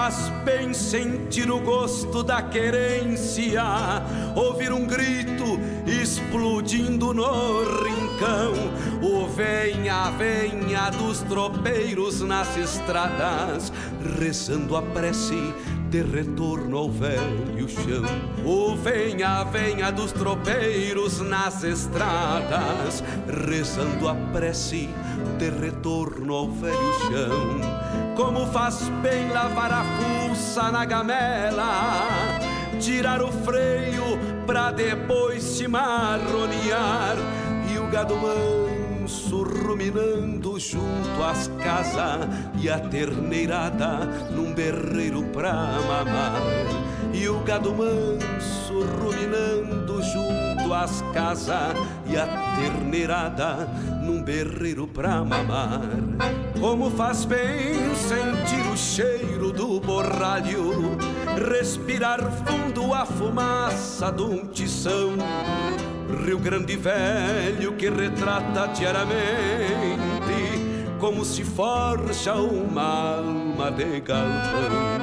faz bem sentir o gosto da querência, ouvir um grito explodindo no rincão, o venha, venha dos tropeiros nas estradas, rezando a prece de retorno ao velho chão. O venha, venha dos tropeiros nas estradas, rezando a prece de retorno ao velho chão. Como faz bem lavar a fuça na gamela, tirar o freio pra depois se marronear e o gado manso ruminando junto às casas e a terneirada num berreiro pra mamar e o gado manso ruminando às casas e a terneirada num berreiro pra mamar. Como faz bem sentir o cheiro do borralho, respirar fundo a fumaça de um tição. Rio Grande Velho que retrata diariamente como se forja uma alma de galpão.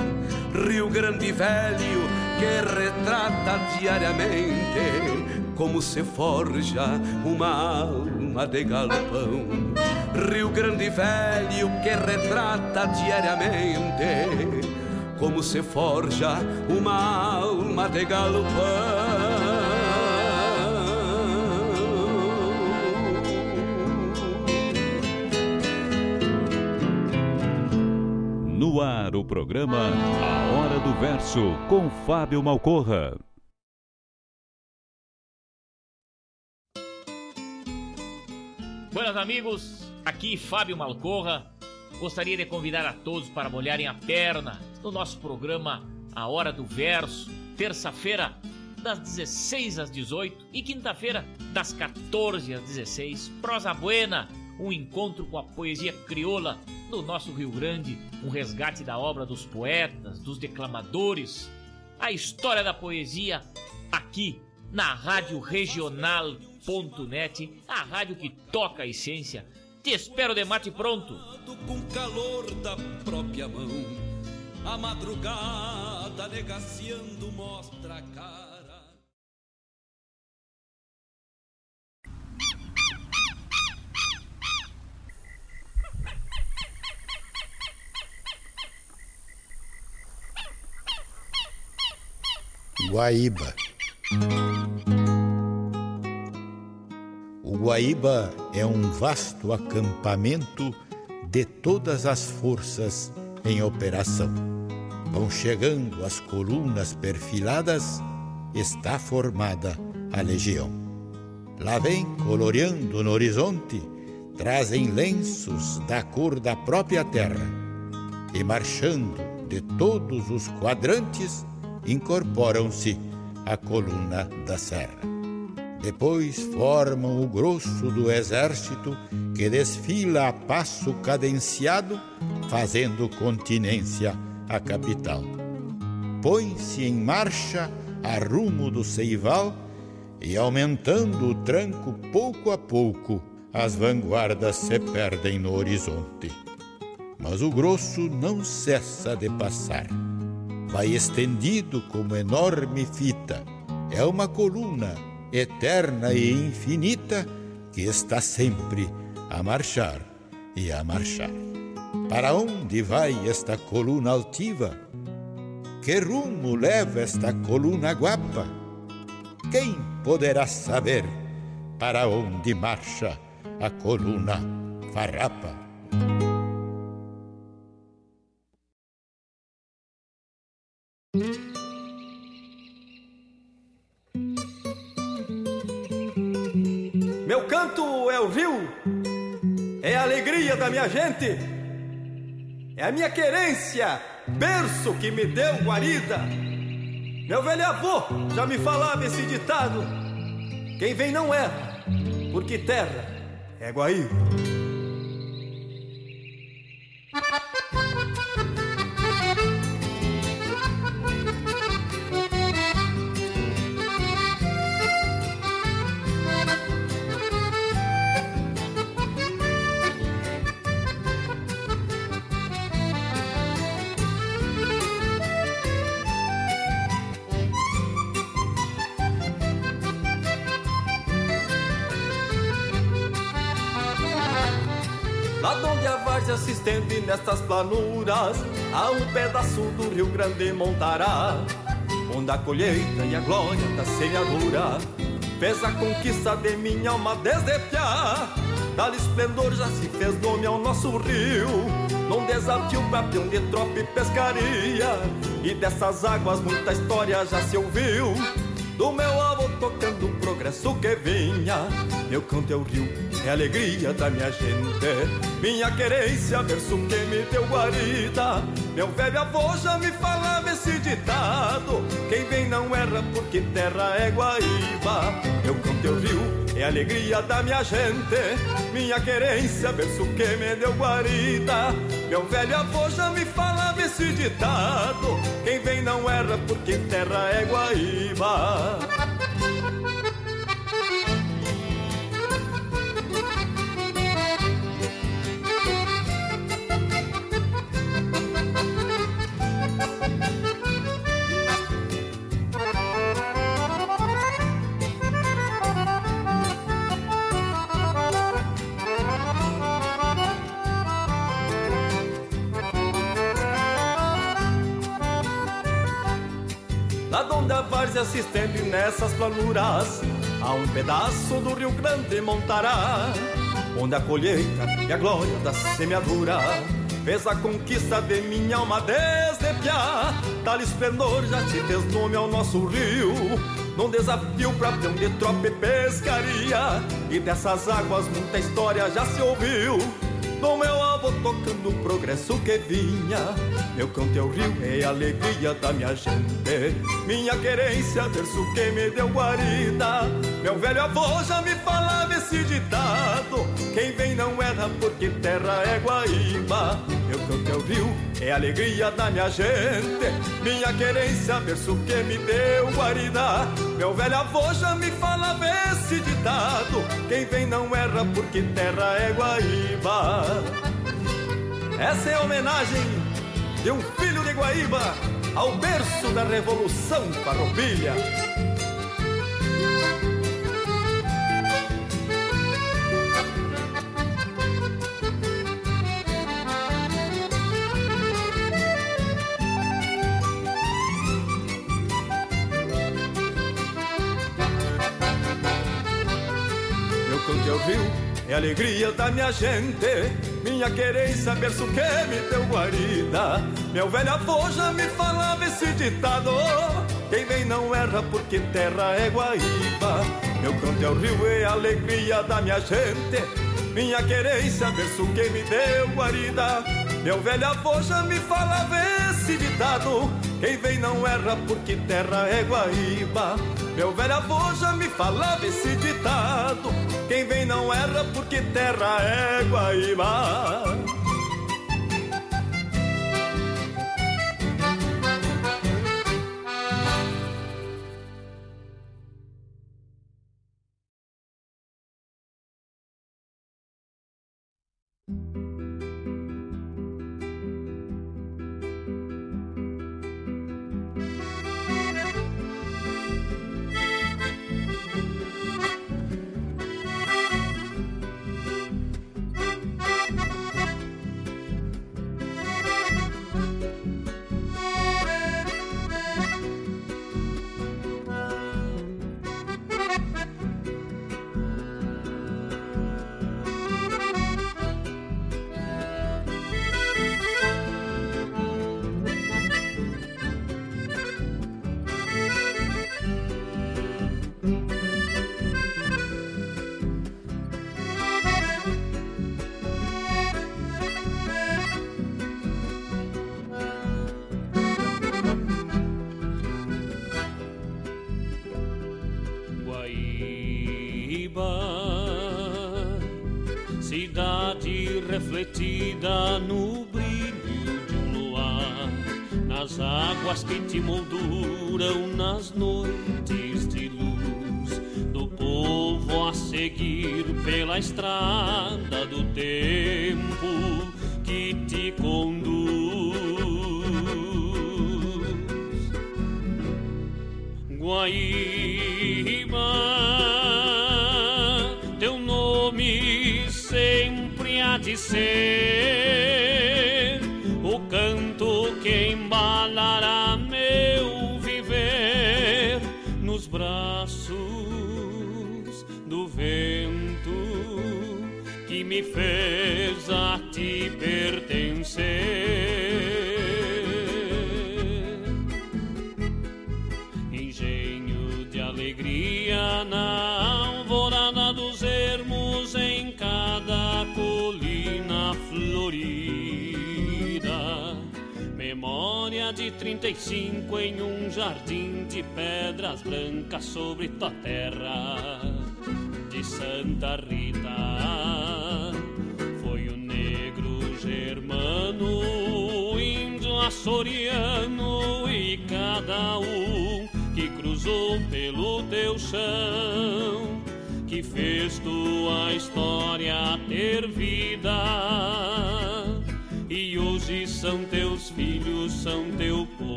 Rio Grande Velho que retrata diariamente como se forja uma alma de galpão. Rio Grande Velho que retrata diariamente como se forja uma alma de galpão. No ar o programa A Hora do Verso com Fábio Malcorra. Buenas amigos, aqui Fábio Malcorra. Gostaria de convidar a todos para molharem a perna no nosso programa A Hora do Verso, terça-feira das 16 às 18 e quinta-feira das 14 às 16. Prosa Buena, um encontro com a poesia crioula do nosso Rio Grande, um resgate da obra dos poetas, dos declamadores, a história da poesia aqui na Rádio Regional.net, a rádio que toca a essência. Te espero de mate pronto. Com calor da própria mão, a madrugada negaciando mostra a cara. Guaíba. O Guaíba é um vasto acampamento de todas as forças em operação. Vão chegando as colunas perfiladas, está formada a legião. Lá vem, coloreando no horizonte, trazem lenços da cor da própria terra e marchando de todos os quadrantes incorporam-se à coluna da serra. Depois formam o grosso do exército que desfila a passo cadenciado, fazendo continência à capital. Põe-se em marcha a rumo do Ceival e, aumentando o tranco pouco a pouco, as vanguardas se perdem no horizonte. Mas o grosso não cessa de passar vai estendido como enorme fita. É uma coluna eterna e infinita que está sempre a marchar e a marchar. Para onde vai esta coluna altiva? Que rumo leva esta coluna guapa? Quem poderá saber para onde marcha a coluna farrapa? Minha gente, é a minha querência, berço que me deu guarida. Meu velho avô já me falava esse ditado: quem vem não erra, porque terra é Guaíba. Nestas planuras A um pedaço do Rio Grande montará. Onde a colheita e a glória da semeadura Fez a conquista de minha alma desde piá. Dá-lhe esplendor já se fez nome ao nosso rio. Num desafio pra peão de tropa e pescaria. E dessas águas muita história já se ouviu. Do meu avô tocando o progresso que vinha. Meu canto é o rio, é a alegria da minha gente. Minha querência, verso que me deu guarida. Meu velho avô já me falava esse ditado: Quem vem não erra, porque terra é Guaíba. Meu canto o rio, é a alegria da minha gente. Minha querência, verso que me deu guarida. Meu velho avô já me falava esse ditado: Quem vem não erra, porque terra é Guaíba. Da várzea se estende nessas planuras. A um pedaço do Rio Grande montará Onde a colheita e a glória da semeadura Fez a conquista de minha alma desde piá. Tal esplendor já te fez nome ao nosso rio Num desafio pra peão de tropa e pescaria. E dessas águas muita história já se ouviu do meu avô tocando o progresso que vinha. Meu canto é o rio, é a alegria da minha gente. Minha querência, verso que me deu guarida. Meu velho avô já me falava esse ditado: Quem vem não erra, porque terra é Guaíba. Meu canto é o rio, é a alegria da minha gente. Minha querência, verso que me deu guarida. Meu velho avô já me falava esse ditado: Quem vem não erra, porque terra é Guaíba. Essa é a homenagem de um filho de Guaíba ao berço da Revolução Farroupilha. Alegria da minha gente, minha querência, berço que me deu guarida. Meu velho avô já me falava esse ditado: quem vem não erra, porque terra é Guaíba. Meu canto é o rio, é a alegria da minha gente, minha querência, berço que me deu guarida. Meu velho avô já me falava esse ditado: quem vem não erra, porque terra é Guaíba. Meu velho avô já me falava esse ditado: quem vem não erra, porque terra é Guaíba.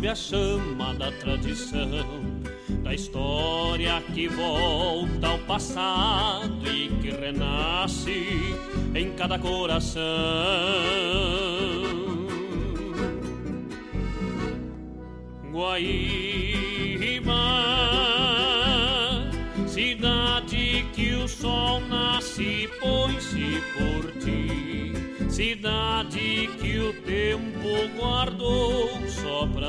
Sob a chama da tradição da história que volta ao passado e que renasce em cada coração. Guaíba, cidade que o sol nasce põe-se por ti, cidade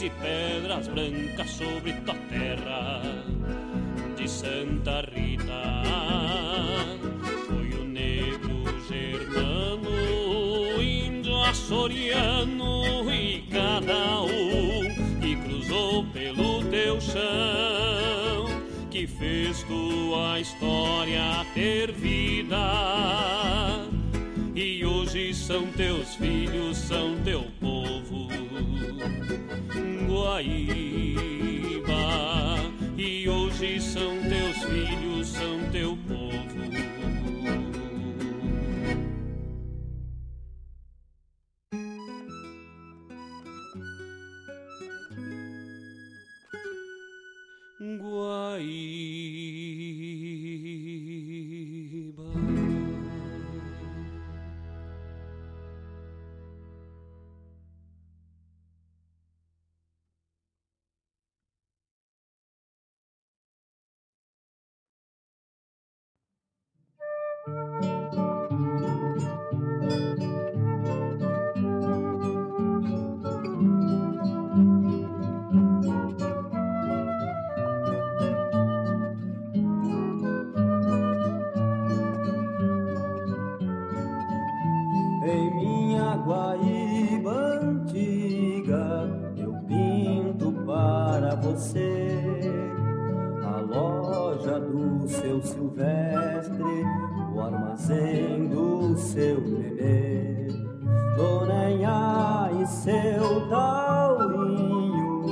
de pedras brancas sobre tua terra de Santa Rita. Foi o negro germano, índio açoriano e cada um que cruzou pelo teu chão, que fez tua história ter vida Guaíba, seu taurinho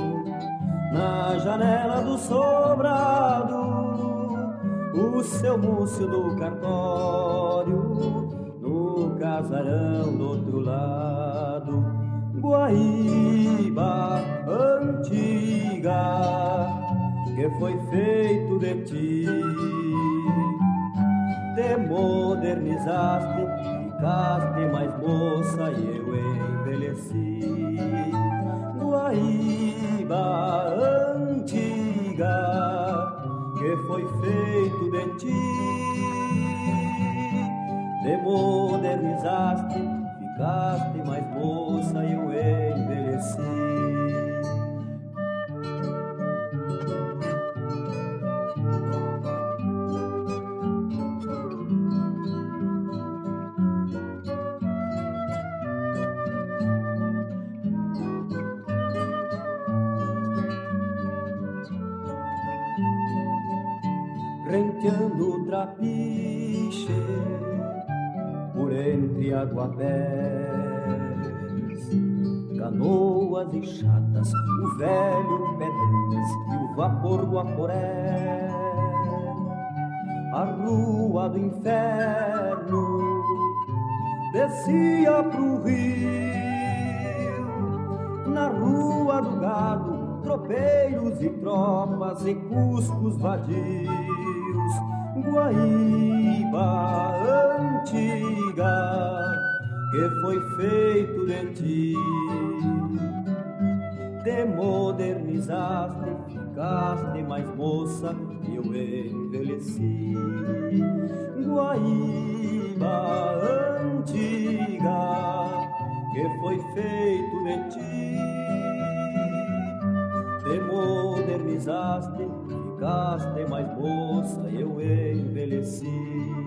na janela do sobrado, o seu múcio do cartório no casarão do outro lado, Guaíba antiga que foi feito de ti, te modernizaste ficaste mais moça e eu envelheci. Guaíba antiga, que foi feito de ti te modernizaste, ficaste mais moça e eu envelheci. E o vapor do aporé, a rua do inferno descia pro rio, na rua do gado, tropeiros e tropas e cuscos vadios Guaíba antiga que foi feito de ti. Te modernizaste, ficaste mais moça e eu envelheci. Guaíba antiga que foi feito de ti. Te modernizaste, ficaste mais moça, eu envelheci.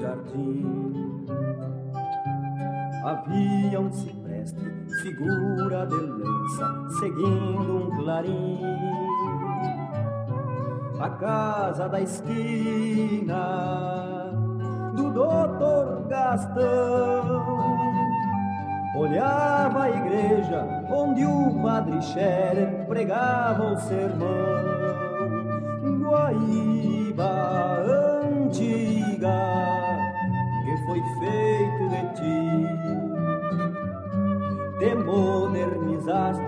Jardim havia um cipreste, figura de lança, seguindo um clarim. A casa da esquina do doutor Gastão olhava a igreja onde o padre Scherer pregava o sermão. Guaíba antiga foi feito de ti te modernizaste,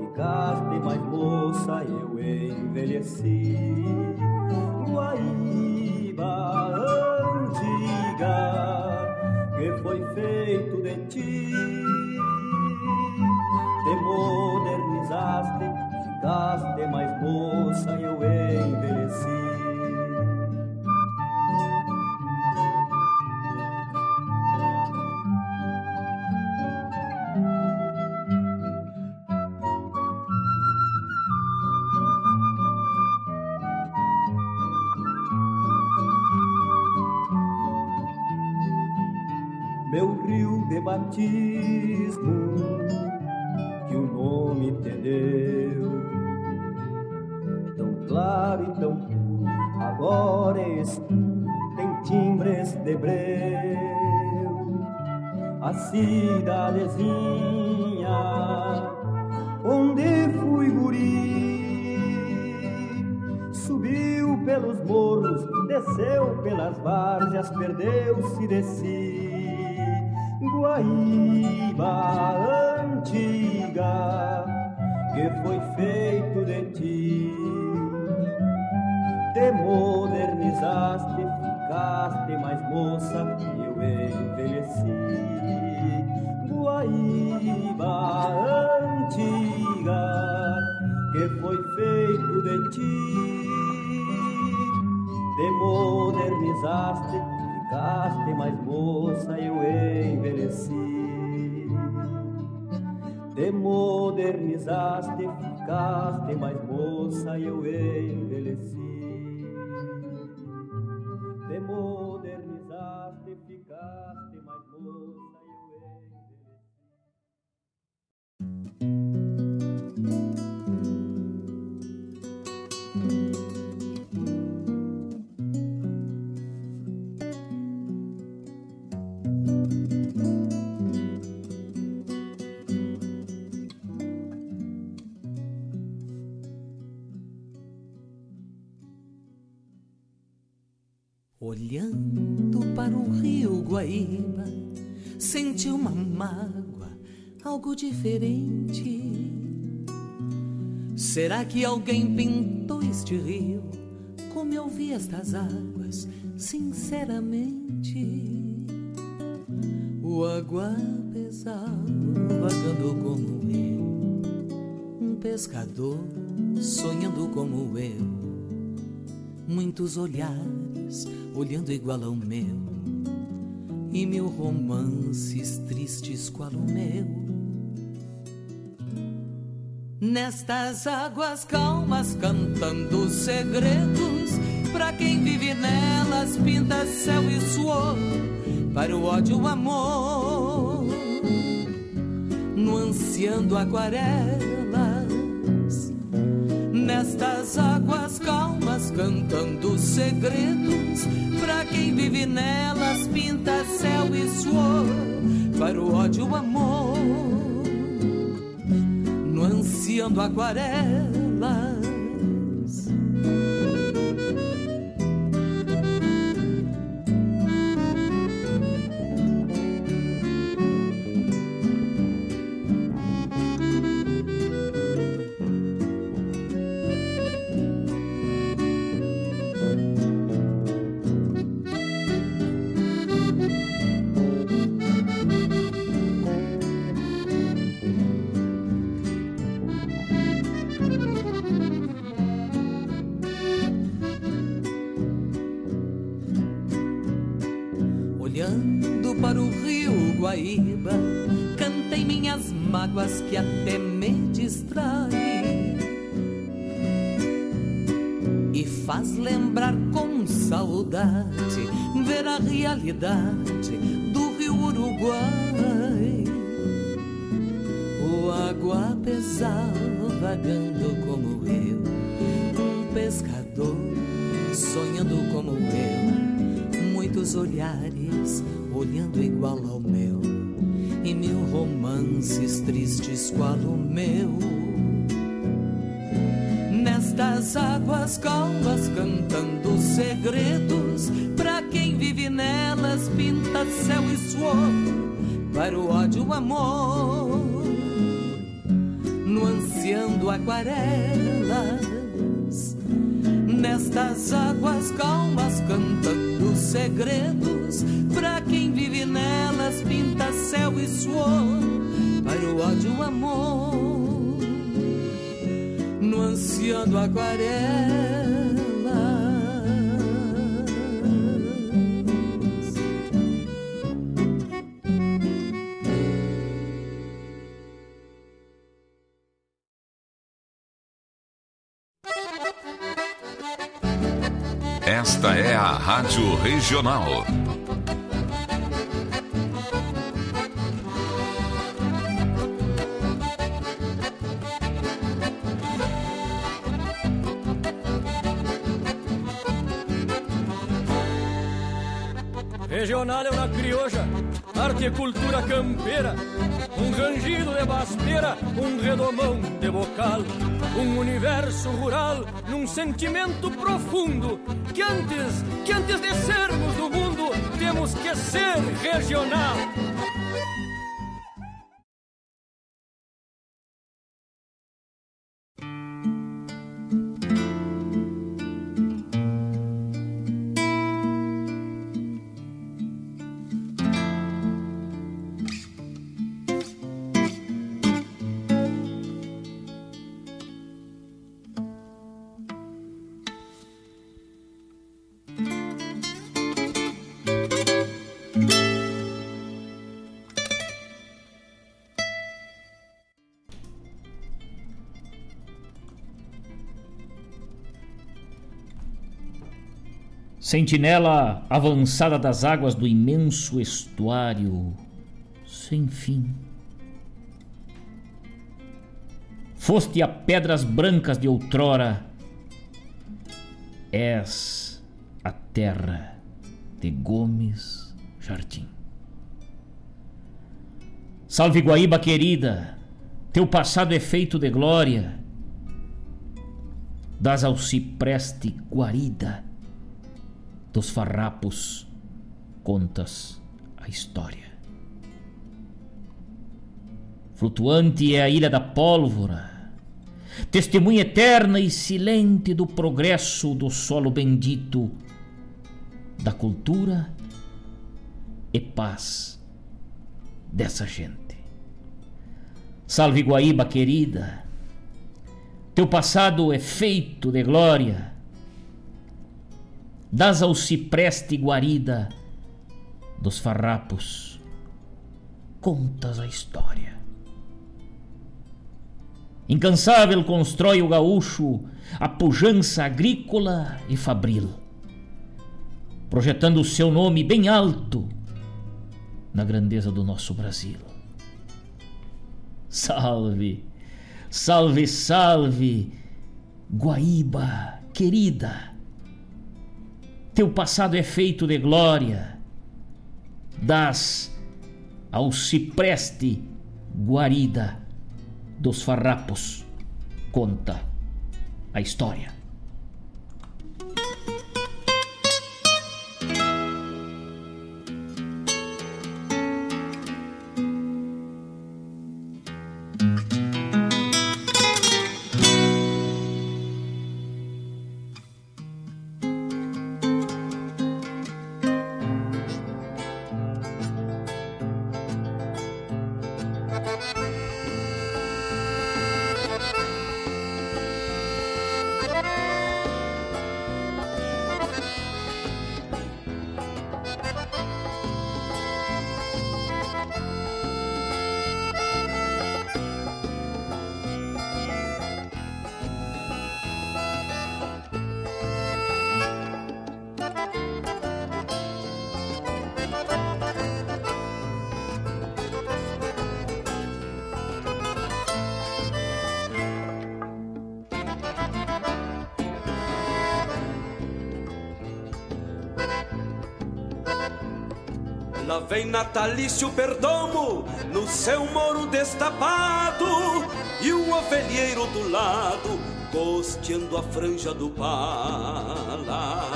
ficaste mais moça, eu envelheci. Guaíba antiga, que foi feito de ti. Te modernizaste, ficaste mais moça, eu envelheci. Batismo que o nome te deu. Tão claro e tão puro, agora escuro, tem timbres de breu. A cidadezinha onde fui guri subiu pelos morros, desceu pelas várzeas, perdeu-se de si Guaíba antiga que foi feito de ti. Te modernizaste, ficaste mais moça e eu envelheci. Guaíba antiga que foi feito de ti. Te modernizaste, ficaste mais moça, eu envelheci. Te modernizaste, ficaste mais moça, eu envelheci. Te Olhando para o rio Guaíba, senti uma mágoa, algo diferente. Será que alguém pintou este rio? Como eu vi estas águas, sinceramente. O água pesado vagando como eu, um pescador sonhando como eu. Muitos olhares olhando igual ao meu, e mil romances tristes qual o meu. Nestas águas calmas cantando segredos, para quem vive nelas pinta céu e suor, para o ódio o amor, nuanceando aquarelas. Nestas águas calmas cantando segredos, para quem vive nelas pinta céu e suor, para o ódio o amor nuanceando aquarelas. Realidade do rio Uruguai. O água pesada vagando como eu, um pescador sonhando como eu, muitos olhares olhando igual ao meu, e mil romances tristes qual o meu. Nestas águas calmas cantando segredos, pra nelas pinta céu e suor, para o ódio o amor, nuanceando aquarelas. Nestas águas calmas cantando segredos, pra quem vive nelas pinta céu e suor, para o ódio o amor, nuanceando aquarelas. Rádio Regional. Regional é uma crioja, arte e cultura campeira, um rangido de basteira, um redomão de bocal, um universo rural num sentimento profundo que antes, que antes de sermos do mundo, temos que ser regional. Sentinela avançada das águas do imenso estuário sem fim. Foste a pedras brancas de outrora, és a terra de Gomes Jardim. Salve Guaíba querida, teu passado é feito de glória, das ao cipreste guarida dos farrapos contas a história. Flutuante é a ilha da pólvora, testemunha eterna e silente do progresso do solo bendito, da cultura e paz dessa gente. Salve Guaíba querida, teu passado é feito de glória, das ao cipreste guarida dos farrapos, contas a história. Incansável constrói o gaúcho a pujança agrícola e fabril, projetando o seu nome bem alto na grandeza do nosso Brasil. Salve, salve, salve, Guaíba querida. Teu passado é feito de glória, das ao cipreste guarida dos farrapos, conta a história. Natalício perdomo no seu moro destapado e um ovelheiro do lado costeando a franja do pala.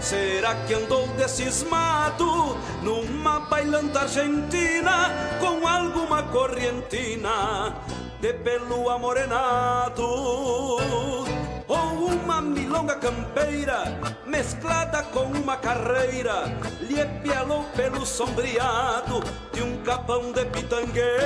Será que andou decismado numa bailanta argentina com alguma correntina de pelo amorenado? Ou uma milonga campeira mesclada com uma carreira lhe pialou pelo sombreado de um capão de pitangueira.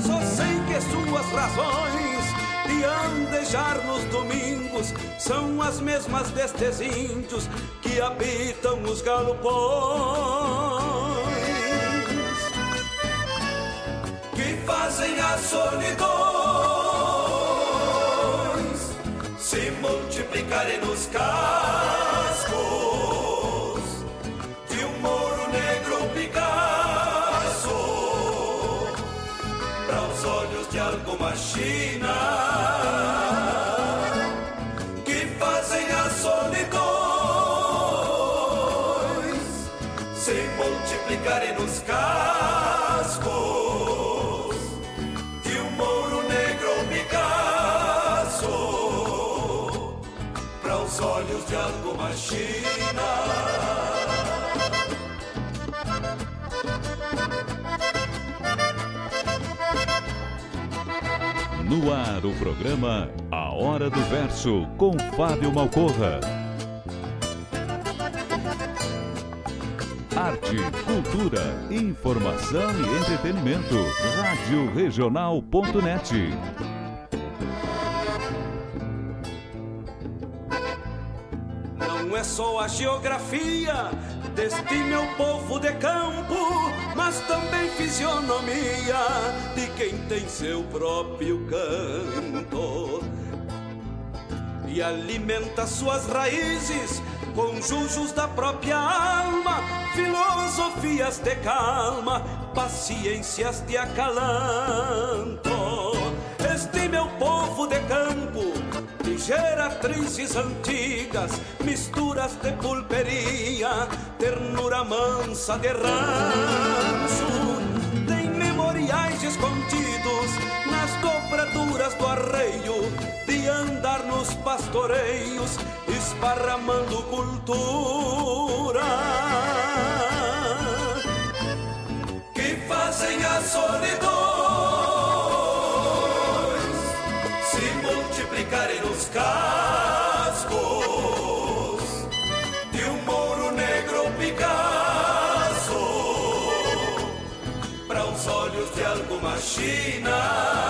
Só sei que suas razões de andejar nos domingos são as mesmas destes índios que habitam os galopões. Que fazem as solidões se multiplicarem nos cascos de alguma China. No ar o programa A Hora do Verso com Fábio Malcorra. Arte, cultura, informação e entretenimento. Rádio Regional.net. Só a geografia deste meu povo de campo, mas também fisionomia de quem tem seu próprio canto. E alimenta suas raízes com jujos da própria alma, filosofias de calma, paciências de acalanto. Este meu povo de campo geratrizes antigas, misturas de pulperia, ternura mansa de rancho. Tem memoriais escondidos nas dobraduras do arreio, de andar nos pastoreios, esparramando cultura que fazem a solidões China.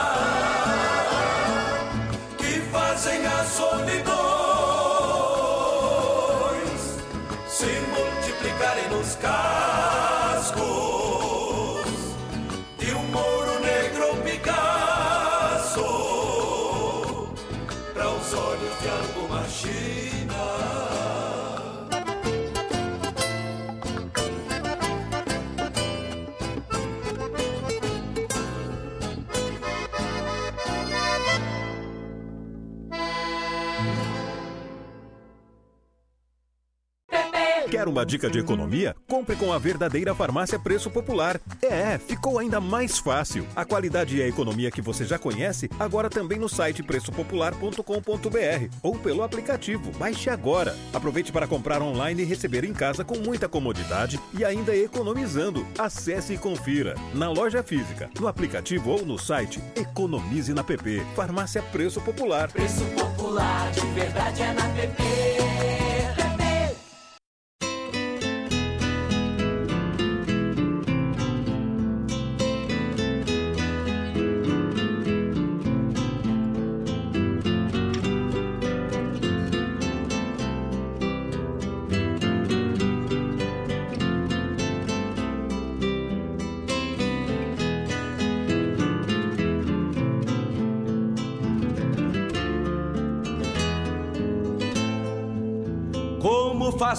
Quer uma dica de economia? Compre com a verdadeira farmácia Preço Popular. É, ficou ainda mais fácil. A qualidade e a economia que você já conhece, agora também no site preçopopular.com.br ou pelo aplicativo. Baixe agora. Aproveite para comprar online e receber em casa com muita comodidade e ainda economizando. Acesse e confira. Na loja física, no aplicativo ou no site, economize na PP. Farmácia Preço Popular. Preço Popular, de verdade é na PP.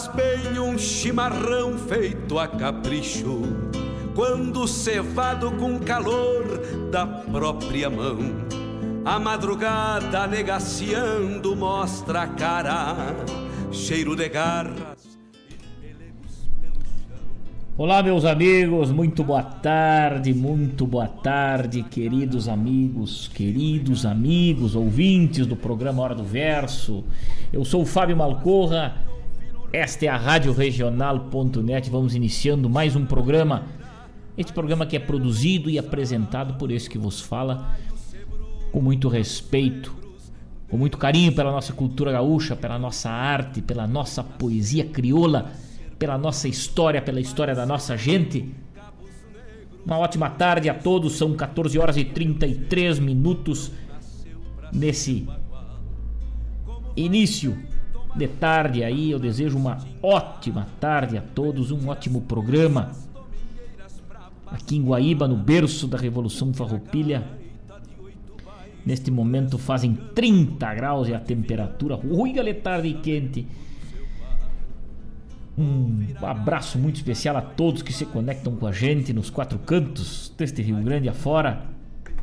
Bem um chimarrão feito a capricho, quando cevado com calor da própria mão. A madrugada negaciando mostra a cara, cheiro de garras. Olá, meus amigos, muito boa tarde, muito boa tarde, queridos amigos, queridos amigos, ouvintes do programa Hora do Verso. Eu sou o Fábio Malcorra esta é a Rádio Regional.net. Vamos iniciando mais um programa. Este programa que é produzido e apresentado por esse que vos fala com muito respeito, com muito carinho pela nossa cultura gaúcha, pela nossa arte, pela nossa poesia crioula, pela nossa história, pela história da nossa gente. Uma ótima tarde a todos, são 14 horas e 33 minutos nesse início de tarde aí. Eu desejo uma ótima tarde a todos, um ótimo programa. Aqui em Guaíba, no berço da Revolução Farroupilha. Neste momento fazem 30 graus e a temperatura de tarde e quente. Um abraço muito especial a todos que se conectam com a gente nos quatro cantos deste Rio Grande afora.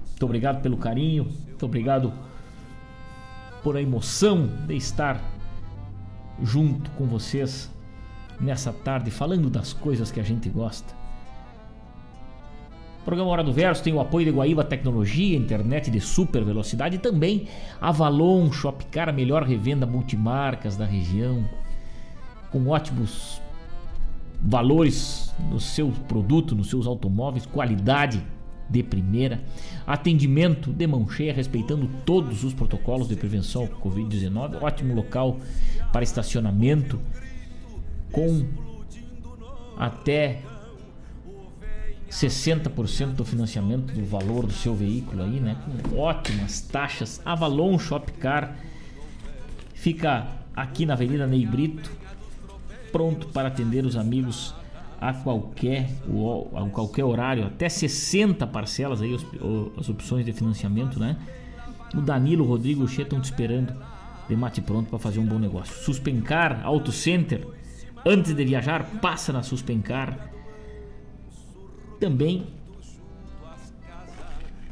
Muito obrigado pelo carinho, muito obrigado por a emoção de estar junto com vocês nessa tarde, falando das coisas que a gente gosta. O programa Hora do Verso tem o apoio de Guaíba Tecnologia, internet de super velocidade e também Avalon Shopcar, a melhor revenda multimarcas da região, com ótimos valores no seu produto, nos seus automóveis, qualidade de primeira, atendimento de mão cheia, respeitando todos os protocolos de prevenção ao Covid-19, ótimo local para estacionamento com até 60% do financiamento do valor do seu veículo aí, né? Com ótimas taxas. Avalon Shopcar fica aqui na Avenida Ney Brito, pronto para atender os amigos a qualquer, a qualquer horário, até 60 parcelas aí, as opções de financiamento, né? O Danilo, o Rodrigo o estão te esperando de mate pronto para fazer um bom negócio. Suspencar Auto Center, antes de viajar, passa na Suspencar. Também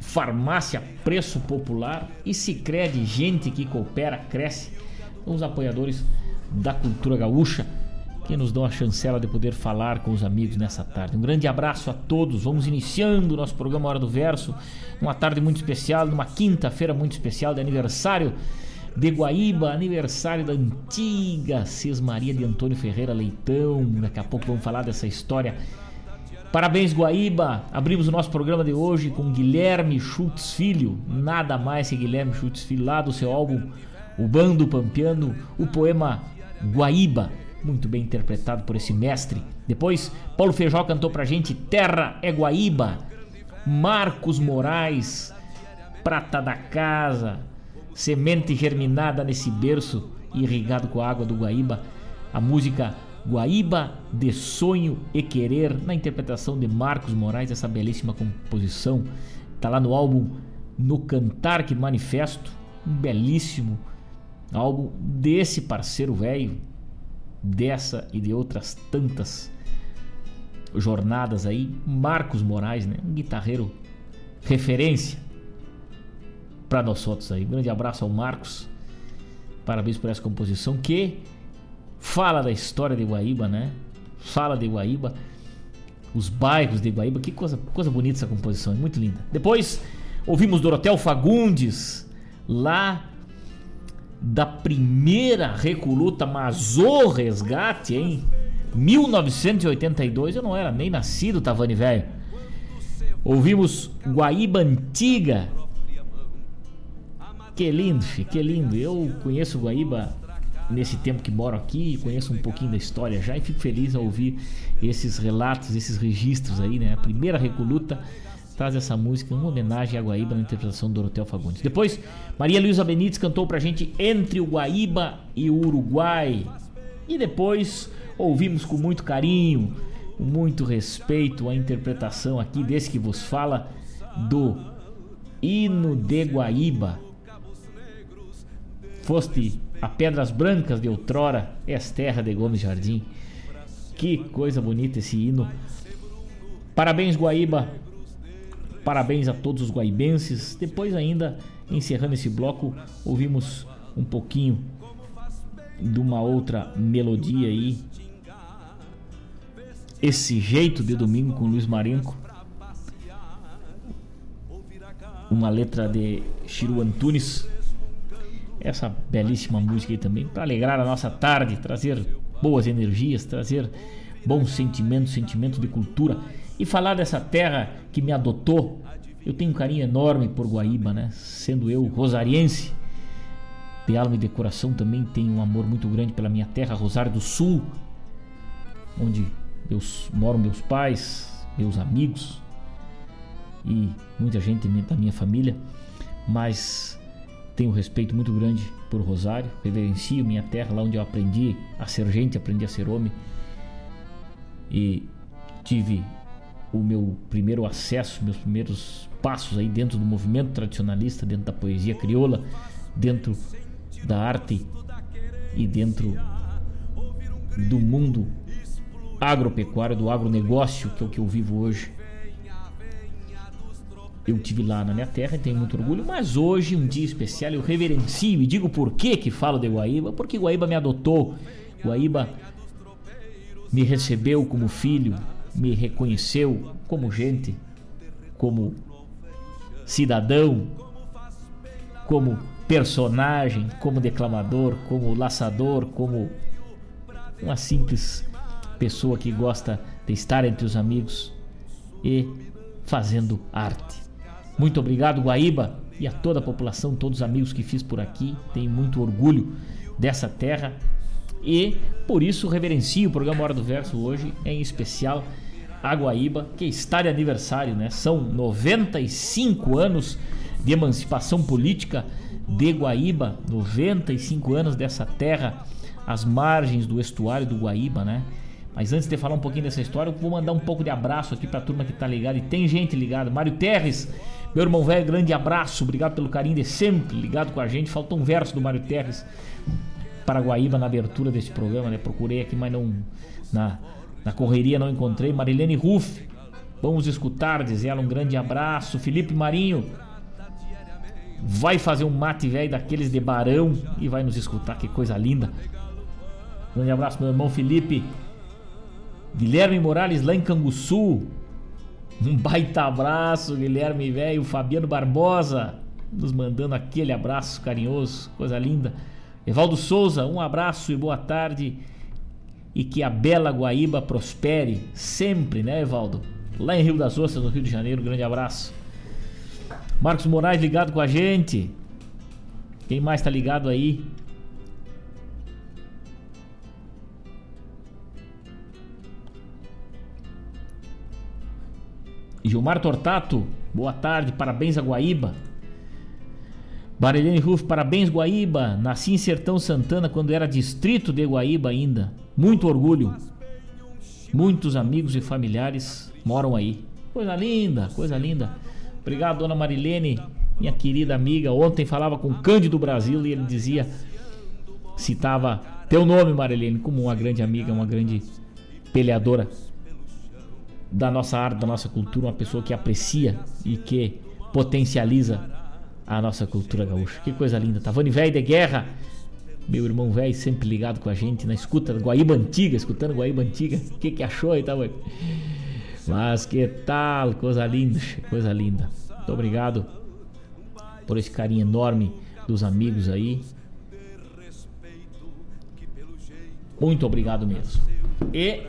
Farmácia Preço Popular e Sicredi, gente que coopera, cresce. Os apoiadores da cultura gaúcha que nos dão a chancela de poder falar com os amigos nessa tarde. Um grande abraço a todos. Vamos iniciando o nosso programa Hora do Verso, uma tarde muito especial, numa quinta-feira muito especial de aniversário de Guaíba, aniversário da antiga Maria de Antônio Ferreira Leitão. Daqui a pouco vamos falar dessa história. Parabéns, Guaíba! Abrimos o nosso programa de hoje com Guilherme Schultz Filho, nada mais que Guilherme Schultz Filho, lá do seu álbum O Bando Pampiano, o poema Guaíba, muito bem interpretado por esse mestre. Depois, Paulo Feijó cantou pra gente Terra é Guaíba, Marcos Moraes, Prata da Casa, semente germinada nesse berço irrigado com a água do Guaíba, a música Guaíba de Sonho e Querer, na interpretação de Marcos Moraes, essa belíssima composição, está lá no álbum No Cantar que Manifesto, um belíssimo álbum desse parceiro velho, dessa e de outras tantas jornadas aí, Marcos Moraes, né? um guitarreiro referência para nós outros aí. Um grande abraço ao Marcos. Parabéns por essa composição que fala da história de Guaíba, né? Fala de Guaíba, os bairros de Guaíba. Que coisa, coisa bonita essa composição, é muito linda. Depois ouvimos Dorotel Fagundes, lá da primeira recoluta Mazô Resgate, hein? 1982, eu não era nem nascido, Tavani velho. Ouvimos Guaíba Antiga, que lindo, que lindo. Eu conheço Guaíba nesse tempo que moro aqui, conheço um pouquinho da história já e fico feliz ao ouvir esses relatos, esses registros aí, né? A primeira recoluta traz essa música uma homenagem a Guaíba na interpretação do Dorotel Fagundes. Depois, Maria Luísa Benites cantou pra gente Entre o Guaíba e o Uruguai. E depois ouvimos com muito carinho, com muito respeito a interpretação aqui desse que vos fala do Hino de Guaíba, Foste a Pedras Brancas de outrora, és terra de Gomes Jardim. Que coisa bonita esse hino. Parabéns, Guaíba. Parabéns a todos os guaibenses. Depois, ainda, encerrando esse bloco, ouvimos um pouquinho de uma outra melodia aí. Esse jeito de domingo com Luiz Marenco. Uma letra de Chiru Antunes essa belíssima música aí também, para alegrar a nossa tarde, trazer boas energias, trazer bons sentimentos, sentimento de cultura e falar dessa terra que me adotou. Eu tenho um carinho enorme por Guaíba, né? Sendo eu rosariense, de alma e de coração também tenho um amor muito grande pela minha terra, Rosário do Sul, onde moram meus pais, meus amigos e muita gente da minha família, mas tenho um respeito muito grande por Rosário, reverencio minha terra, lá onde eu aprendi a ser gente, aprendi a ser homem. E tive o meu primeiro acesso, meus primeiros passos aí dentro do movimento tradicionalista, dentro da poesia crioula, dentro da arte e dentro do mundo agropecuário, do agronegócio, que é o que eu vivo hoje. Eu tive lá na minha terra e tenho muito orgulho, mas hoje, um dia especial, eu reverencio e digo por que que falo de Guaíba, porque Guaíba me adotou, Guaíba me recebeu como filho, me reconheceu como gente, como cidadão, como personagem, como declamador, como laçador, como uma simples pessoa que gosta de estar entre os amigos e fazendo arte. Muito obrigado, Guaíba, e a toda a população, todos os amigos que fiz por aqui. Tenho muito orgulho dessa terra e por isso reverencio o programa Hora do Verso hoje, em especial a Guaíba, que está de aniversário, né? São 95 anos de emancipação política de Guaíba, 95 anos dessa terra às margens do estuário do Guaíba, né? Mas antes de falar um pouquinho dessa história, eu vou mandar um pouco de abraço aqui para a turma que tá ligada e tem gente ligada. Mário Terres, meu irmão velho, grande abraço, obrigado pelo carinho de sempre ligado com a gente. Faltou um verso do Mário Terres para Guaíba na abertura desse programa, né? Procurei aqui, mas não na, na correria não encontrei. Marilene Ruff, vamos escutar, diz ela, um grande abraço. Felipe Marinho, vai fazer um mate velho daqueles de barão e vai nos escutar, que coisa linda. Grande abraço, meu irmão Felipe. Guilherme Morales lá em Canguçu, um baita abraço, Guilherme velho, Fabiano Barbosa. nos mandando aquele abraço carinhoso, coisa linda. Evaldo Souza, um abraço e boa tarde. E que a bela Guaíba prospere sempre, né, Evaldo? Lá em Rio das Ostras, no Rio de Janeiro, um grande abraço. Marcos Moraes ligado com a gente. Quem mais tá ligado aí? Gilmar Tortato, boa tarde, parabéns a Guaíba. Barilene Ruff, parabéns Guaíba. Nasci em Sertão Santana quando era distrito de Guaíba ainda. Muito orgulho. Muitos amigos e familiares moram aí. Coisa linda, coisa linda. Obrigado, dona Marilene, minha querida amiga. Ontem falava com Cândido Brasil e ele dizia, citava teu nome, Marilene, como uma grande amiga, uma grande peleadora da nossa arte, da nossa cultura, uma pessoa que aprecia e que potencializa a nossa cultura gaúcha. Que coisa linda. Tavani Velho de Guerra, meu irmão velho, sempre ligado com a gente na escuta Guaíba Antiga, escutando Guaíba Antiga. O que, que achou aí, Tavani? Mas que tal? Coisa linda, coisa linda. Muito obrigado por esse carinho enorme dos amigos aí. Muito obrigado mesmo. E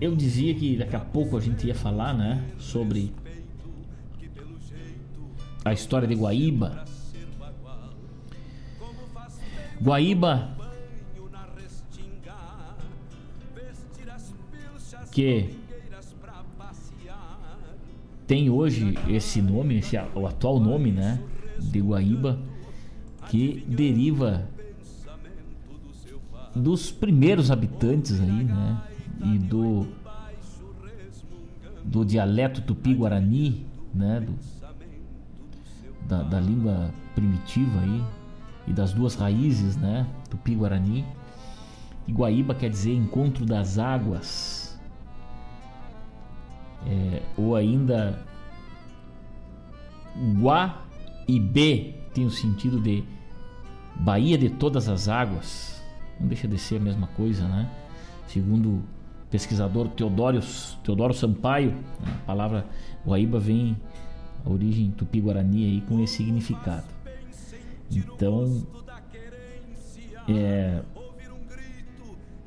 eu dizia que daqui a pouco a gente ia falar, né, sobre a história de Guaíba. Guaíba que tem hoje esse nome, esse o atual nome, né, de Guaíba, que deriva dos primeiros habitantes aí, né, e do do dialeto tupi-guarani, né, do, da, da, língua primitiva aí e das duas raízes, né, tupi-guarani. Iguaíba quer dizer encontro das águas, é, ou ainda Gua e B tem o sentido de Baía de todas as águas. Não deixa de ser a mesma coisa, né? Segundo pesquisador Teodoro, Teodoro Sampaio. A palavra Guaíba vem a origem tupi-guarani aí com esse significado. Então, é,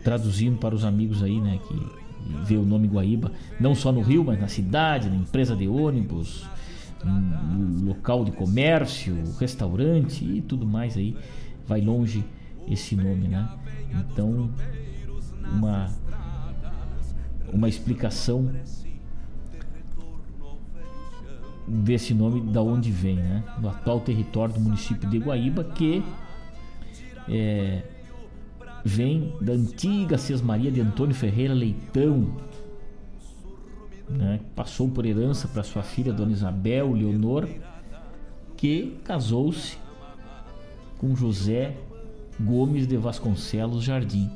traduzindo para os amigos aí, né, que vê o nome Guaíba, não só no Rio, mas na cidade, na empresa de ônibus, local de comércio, restaurante e tudo mais aí, vai longe esse nome, né? Então, uma uma explicação desse nome da onde vem, né? Do atual território do município de Guaíba, que é, vem da antiga Sesmaria de Antônio Ferreira Leitão, né? Passou por herança para sua filha Dona Isabel Leonor, que casou-se com José Gomes de Vasconcelos Jardim.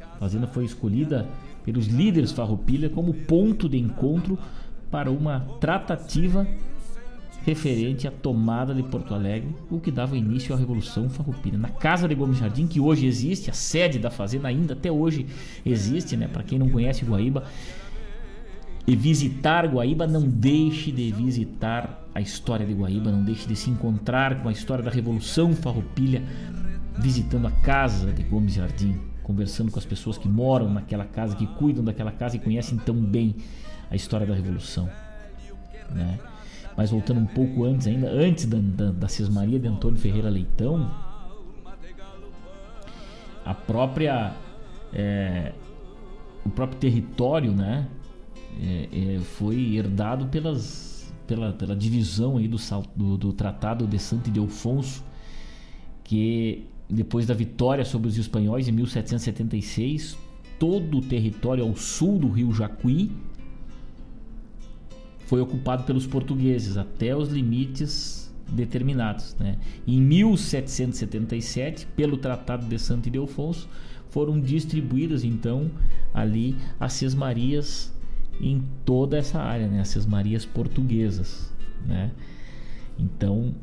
A fazenda foi escolhida pelos líderes Farroupilha como ponto de encontro para uma tratativa referente à tomada de Porto Alegre, o que dava início à Revolução Farroupilha. Na Casa de Gomes Jardim, que hoje existe, a sede da fazenda ainda até hoje existe, né? Para quem não conhece Guaíba e visitar Guaíba, não deixe de visitar a história de Guaíba, não deixe de se encontrar com a história da Revolução Farroupilha visitando a Casa de Gomes Jardim conversando com as pessoas que moram naquela casa, que cuidam daquela casa e conhecem tão bem a história da Revolução. Né? Mas voltando um pouco antes, ainda antes da, da, da Cismaria de Antônio Ferreira Leitão, a própria é, o próprio território, né, é, é, foi herdado pelas, pela, pela divisão aí do, do, do Tratado de Santo Ildefonso, que depois da vitória sobre os espanhóis em 1776, todo o território ao sul do rio Jacuí foi ocupado pelos portugueses até os limites determinados. Né? Em 1777, pelo Tratado de Santo Ildefonso, foram distribuídas então ali as sesmarias em toda essa área, né? as sesmarias portuguesas. Né? Então,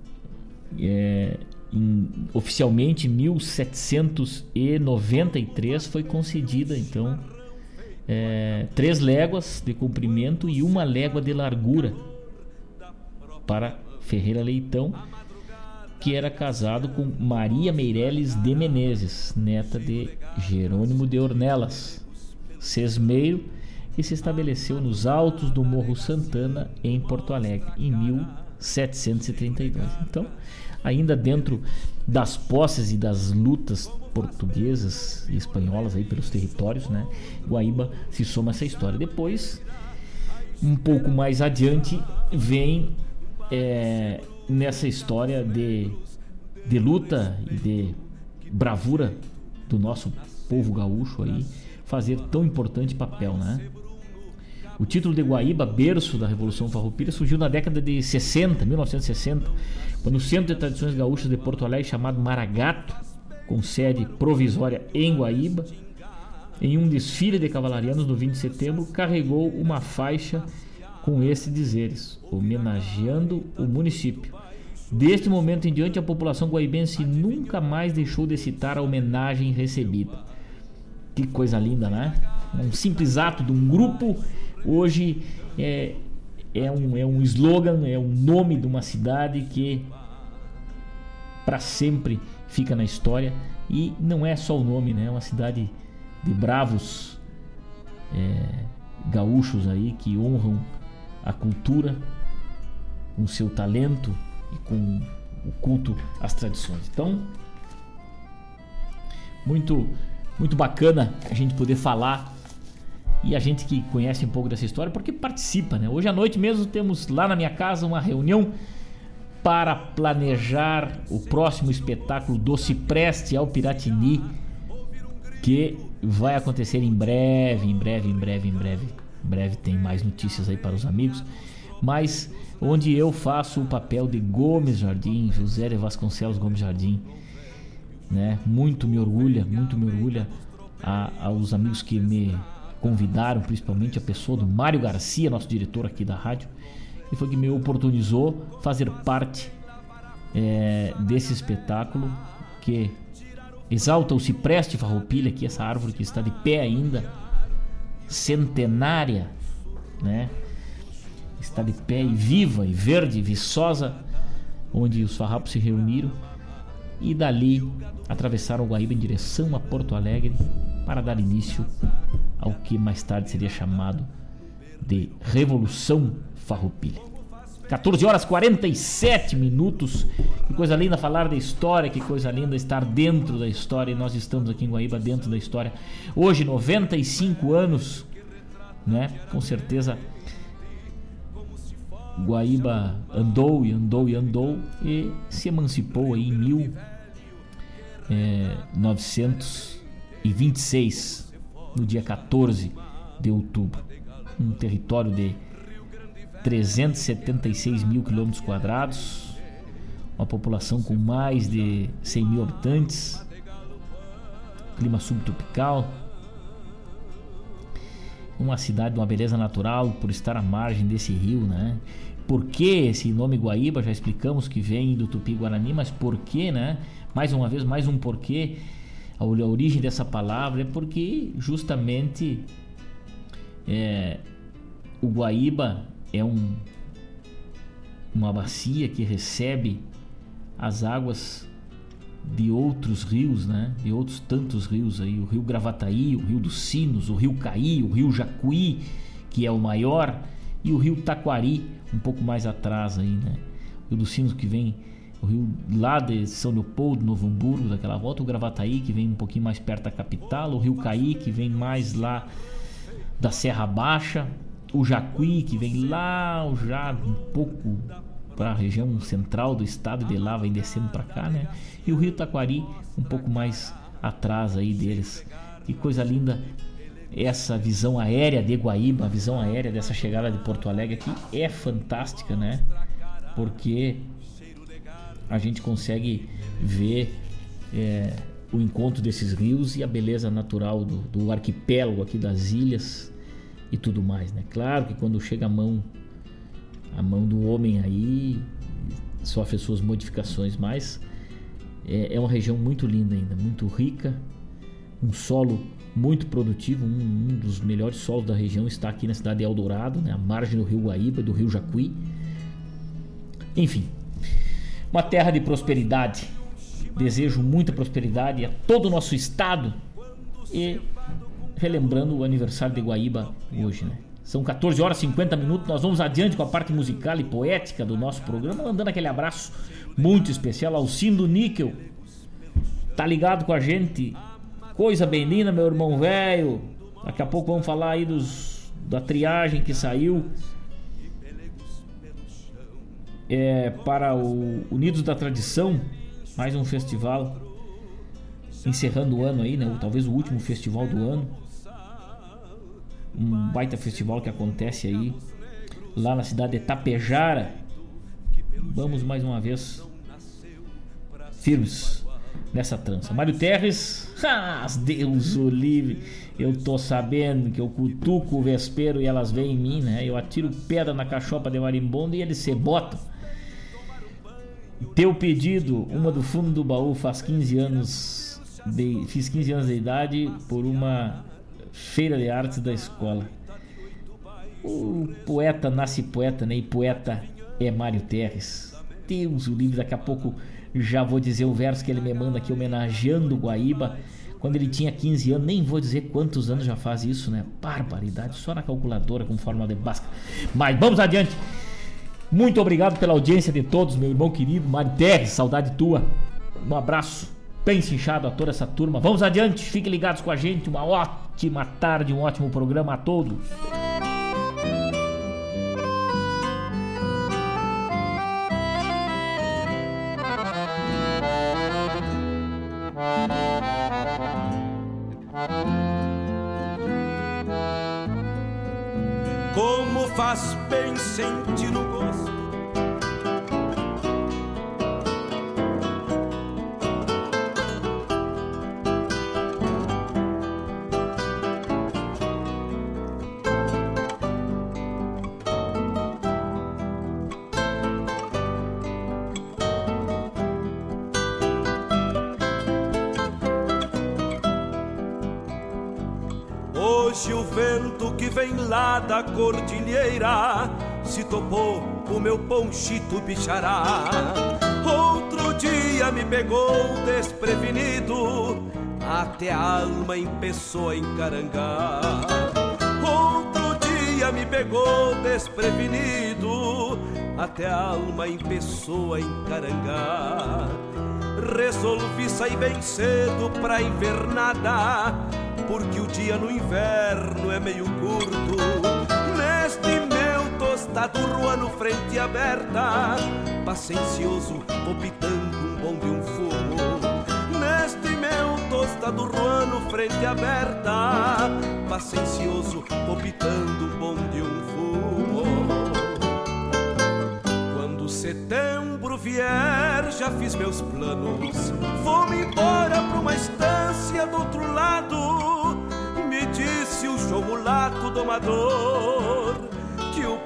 é, em, oficialmente em 1793 foi concedida então é, três léguas de comprimento e uma légua de largura para Ferreira Leitão, que era casado com Maria Meireles de Menezes, neta de Jerônimo de Ornelas, sesmeiro, e se estabeleceu nos altos do Morro Santana, em Porto Alegre, em 1732. Então, ainda dentro das posses e das lutas portuguesas e espanholas aí pelos territórios, né? Guaíba se soma essa história. Depois, um pouco mais adiante, vem é, nessa história de, de luta e de bravura do nosso povo gaúcho aí fazer tão importante papel, né? O título de Guaíba, berço da Revolução Farroupilha, surgiu na década de 60, 1960, quando o Centro de Tradições Gaúchas de Porto Alegre, chamado Maragato, com sede provisória em Guaíba, em um desfile de cavalarianos no 20 de setembro, carregou uma faixa com esses dizeres, homenageando o município. Deste momento em diante, a população guaibense nunca mais deixou de citar a homenagem recebida. Que coisa linda, né? Um simples ato de um grupo hoje é, é, um, é um slogan, é um nome de uma cidade que para sempre fica na história e não é só o nome, né? É uma cidade de bravos é, gaúchos aí que honram a cultura com seu talento e com o culto às tradições. Então, muito muito bacana a gente poder falar e a gente que conhece um pouco dessa história, porque participa, né? Hoje à noite mesmo temos lá na minha casa uma reunião para planejar o próximo espetáculo do Cipreste ao Piratini, que vai acontecer em breve, em breve, em breve, em breve. Em breve tem mais notícias aí para os amigos, mas onde eu faço o papel de Gomes Jardim, José de Vasconcelos Gomes Jardim, né? Muito me orgulha, muito me orgulha a, aos amigos que me convidaram, principalmente a pessoa do Mário Garcia, nosso diretor aqui da rádio, e foi que me oportunizou fazer parte é, desse espetáculo que exalta o cipreste farroupilha, aqui essa árvore que está de pé ainda, centenária, né? Está de pé e viva e verde, viçosa, onde os farrapos se reuniram e dali atravessaram o Guaíba em direção a Porto Alegre para dar início ao que mais tarde seria chamado de Revolução Farroupilha. 14 horas 47 minutos. Que coisa linda falar da história, que coisa linda estar dentro da história. E nós estamos aqui em Guaíba dentro da história. Hoje, 95 anos, né? Com certeza, Guaíba andou e andou e andou e se emancipou aí em 1926 no dia 14 de outubro. Um território de 376 mil quilômetros quadrados, uma população com mais de 100 mil habitantes, clima subtropical, uma cidade de uma beleza natural por estar à margem desse rio, né? Por que esse nome Guaíba? Já explicamos que vem do Tupi-Guarani, mas por que, né? Mais uma vez, mais um porquê a origem dessa palavra é porque justamente é, o Guaíba é um, uma bacia que recebe as águas de outros rios, né? De outros tantos rios aí, o Rio Gravataí, o Rio dos Sinos, o Rio Caí, o Rio Jacuí, que é o maior, e o Rio Taquari, um pouco mais atrás aí, né? O Rio dos Sinos que vem o rio lá de São Leopoldo, Novo Hamburgo, daquela volta, o Gravataí, que vem um pouquinho mais perto da capital, o rio Caí, que vem mais lá da Serra Baixa, o Jacuí, que vem lá já um pouco para a região central do estado, de lá vem descendo para cá, né? E o rio Taquari, um pouco mais atrás aí deles. Que coisa linda essa visão aérea de Guaíba, a visão aérea dessa chegada de Porto Alegre aqui é fantástica, né? Porque a gente consegue ver é, o encontro desses rios e a beleza natural do, do, arquipélago aqui das ilhas e tudo mais, né? Claro que quando chega a mão a mão do homem aí sofre suas modificações, mas é, é uma região muito linda ainda, muito rica, um solo muito produtivo, um, um, dos melhores solos da região está aqui na cidade de Eldorado, né? à margem do rio Guaíba, do rio Jacuí Enfim, uma terra de prosperidade. Desejo muita prosperidade a todo o nosso estado e relembrando o aniversário de Guaíba hoje, né? São 14 horas e 50 minutos. Nós vamos adiante com a parte musical e poética do nosso programa, mandando aquele abraço muito especial ao Cindo Níquel. Tá ligado com a gente? Coisa bem linda, meu irmão velho. Daqui a pouco vamos falar aí dos da triagem que saiu é, para o Unidos da Tradição, mais um festival encerrando o ano aí, né? Ou talvez o último festival do ano. Um baita festival que acontece aí lá na cidade de Tapejara. Vamos mais uma vez firmes nessa trança. Mário Terres, ah, Deus o livre. Eu tô sabendo que eu cutuco o vespeiro e elas vêm em mim, né? Eu atiro pedra na cachopa de marimbondo e eles se botam. Teu pedido, uma do fundo do baú, faz 15 anos. De, fiz 15 anos de idade por uma feira de artes da escola. O poeta nasce poeta, né? E poeta é Mário Terres. Deus o livre, daqui a pouco já vou dizer o verso que ele me manda aqui homenageando o Guaíba. Quando ele tinha 15 anos, nem vou dizer quantos anos já faz isso, né? Barbaridade, só na calculadora com forma de basca. Mas vamos adiante. Muito obrigado pela audiência de todos, meu irmão querido, Mário Terres, saudade tua. Um abraço bem inchado a toda essa turma. Vamos adiante, fiquem ligados com a gente. Uma ótima tarde, um ótimo programa a todos. Como faz bem sentir o cordilheira se topou com meu ponchito bichará. Outro dia me pegou desprevenido, até a alma empeçou a encarangar. Outro dia me pegou desprevenido, até a alma empeçou a encarangar. Resolvi sair bem cedo pra invernada porque o dia no inverno é meio curto. Meu tostado ruano frente aberta, paciencioso, optando um bom de um fumo. Neste meu tostado ruano frente aberta, paciencioso, optando um bom de um fumo. Quando setembro vier, já fiz meus planos. Vou-me embora pra uma estância do outro lado me disse o João Mulato domador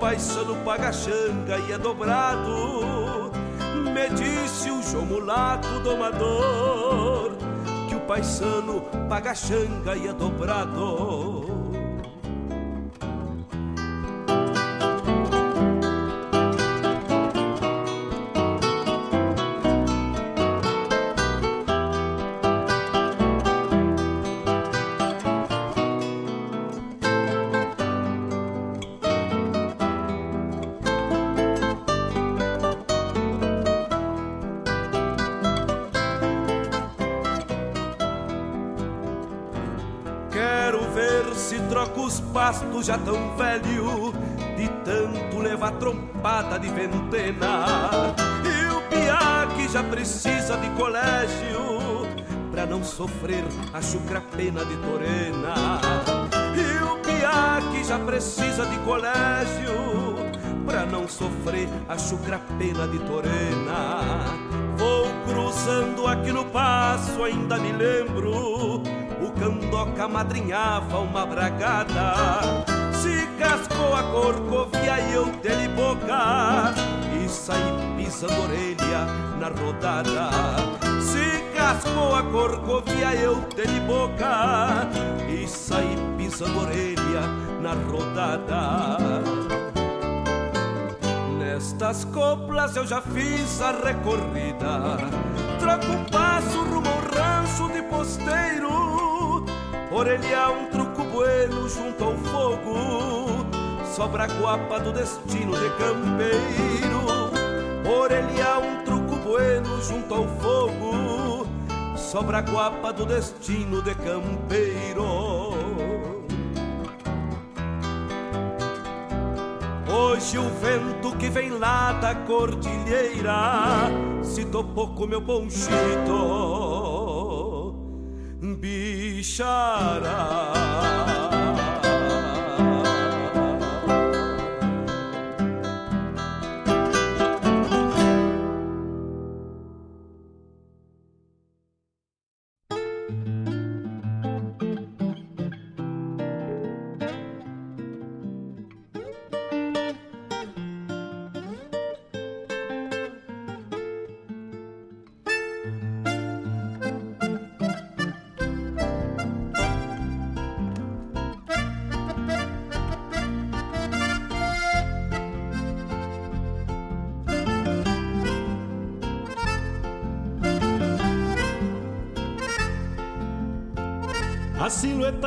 que o paisano paga xanga e é dobrado. Me disse o João Mulato domador que o paisano paga xanga e é dobrado. Já tão velho de tanto levar trompada de ventena. E o piá que já precisa de colégio pra não sofrer a chucra pena de torena. E o piá que já precisa de colégio pra não sofrer a chucra pena de torena. Vou cruzando aqui no passo, ainda me lembro candoca madrinhava uma bragada. Se cascou a corcovia e eu dei boca e saí pisando orelha na rodada. Se cascou a corcovia eu dei boca e saí pisando orelha na rodada Nestas coplas eu já fiz a recorrida. Troco passo rumo ao rancho de posteiro. Orelhar um truco bueno junto ao fogo. Sobra a guapa do destino de campeiro. Orelhar um truco bueno junto ao fogo. Sobra a guapa do destino de campeiro. Hoje o vento que vem lá da cordilheira se topou com meu ponchito, bichará.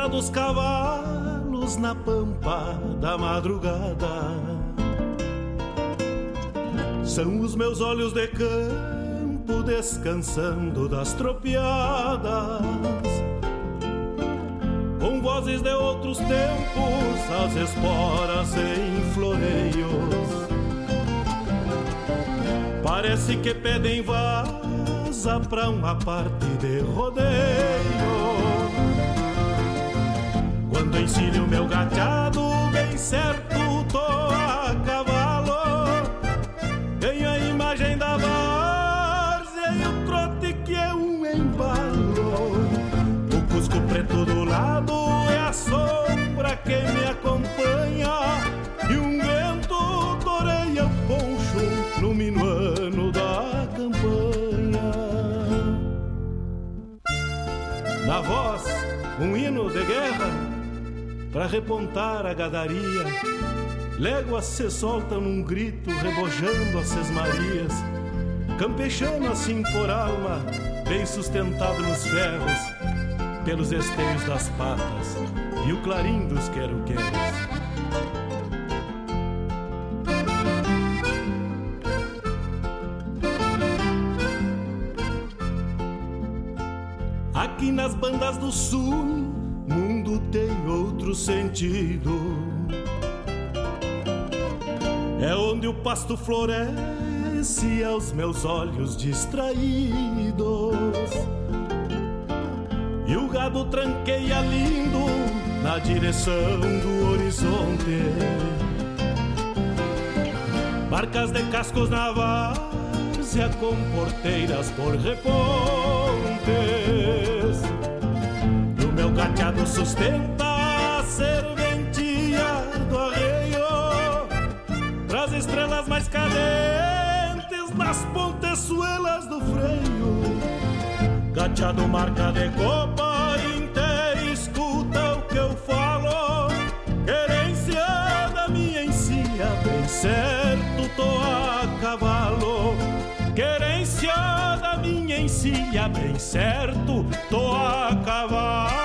Dos cavalos na pampa da madrugada. São os meus olhos de campo descansando das tropiadas. Com vozes de outros tempos, as esporas em floreios. Parece que pedem vaza pra uma parte de rodeio. Ensino meu gateado bem certo, tô a cavalo. Tenho a imagem da várzea e o trote que é um embalo. O cusco preto do lado é a sombra que me acompanha. E um vento toreia o poncho no minuano da campanha. Na voz, um hino de guerra para repontar a gadaria. Léguas se soltam num grito, rebojando as sesmarias, campechando assim por alma, bem sustentado nos ferros, pelos esteios das patas e o clarim dos quero-queres. Aqui nas bandas do sul É onde o pasto floresce aos meus olhos distraídos. E o gado tranqueia lindo na direção do horizonte. Barcas de cascos na várzea com porteiras por repontes gateado sustenta serventia do arreio Traz estrelas mais cadentes nas pontezuelas do freio. Gateado marca de copa inteira escuta o que eu falo. Querência da minha encia, bem certo tô a cavalo. Querência da minha encia, bem certo tô a cavalo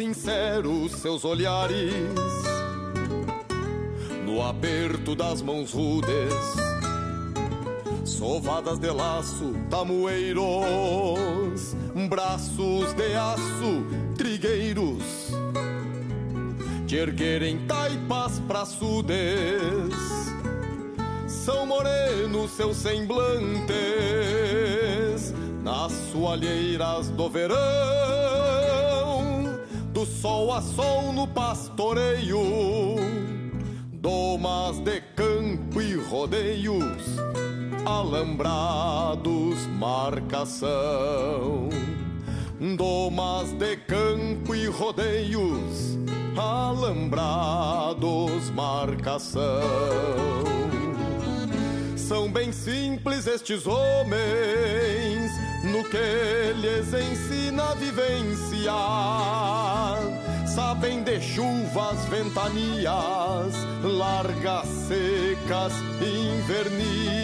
sinceros seus olhares, no aperto das mãos rudes, sovadas de laço, tamoeiros, braços de aço, trigueiros, te erguerem taipas praçudes, são morenos seus semblantes nas soalheiras do verão, do sol a sol no pastoreio, domas de campo e rodeios, alambrados, marcação. Domas de campo e rodeios, alambrados, marcação. São bem simples estes homens, no que lhes ensina a vivência. Sabem de chuvas, ventanias, largas, secas, invernias,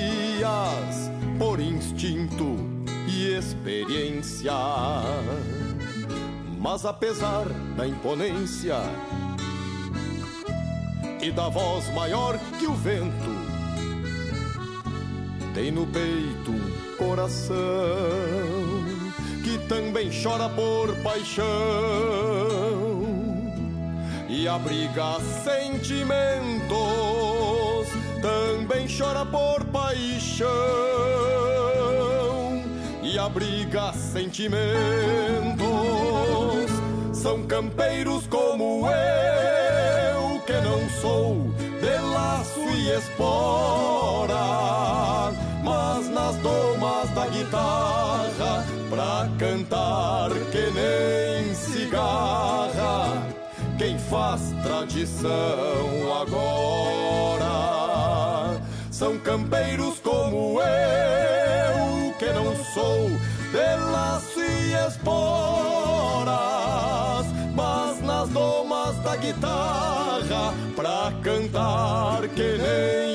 por instinto e experiência. Mas apesar da imponência e da voz maior que o vento, tem no peito um coração que também chora por paixão e abriga sentimentos, também chora por paixão e abriga sentimentos. São campeiros como eu, que não sou de laço e espora, mas nas domas da guitarra, pra cantar que nem cigarra, quem faz tradição agora. São campeiros como eu, que não sou de laço e esporas, mas nas domas da guitarra, pra cantar que nem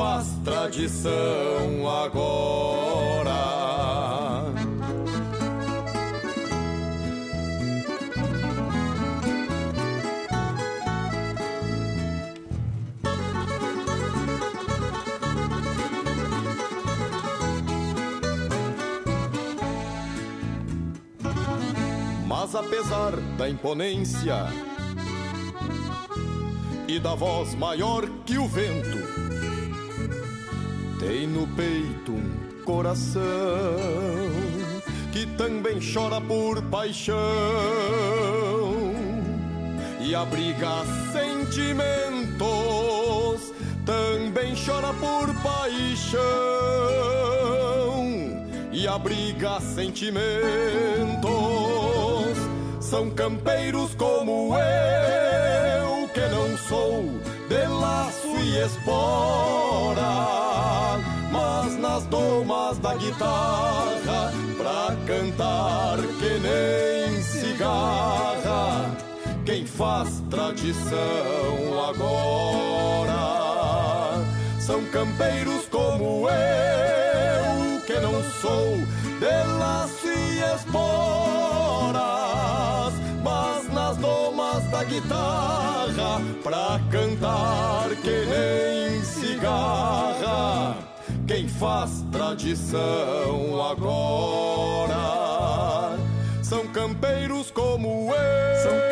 faz tradição agora. Mas apesar da imponência e da voz maior que o vento, tem no peito um coração que também chora por paixão e abriga sentimentos, também chora por paixão e abriga sentimentos. São campeiros como eu, que não sou de laço e espora, mas nas domas da guitarra, pra cantar que nem cigarra, quem faz tradição agora. São campeiros como eu, que não sou de laço e esporas, mas nas domas da guitarra, pra cantar que nem cigarra, quem faz tradição agora. São campeiros como eu, são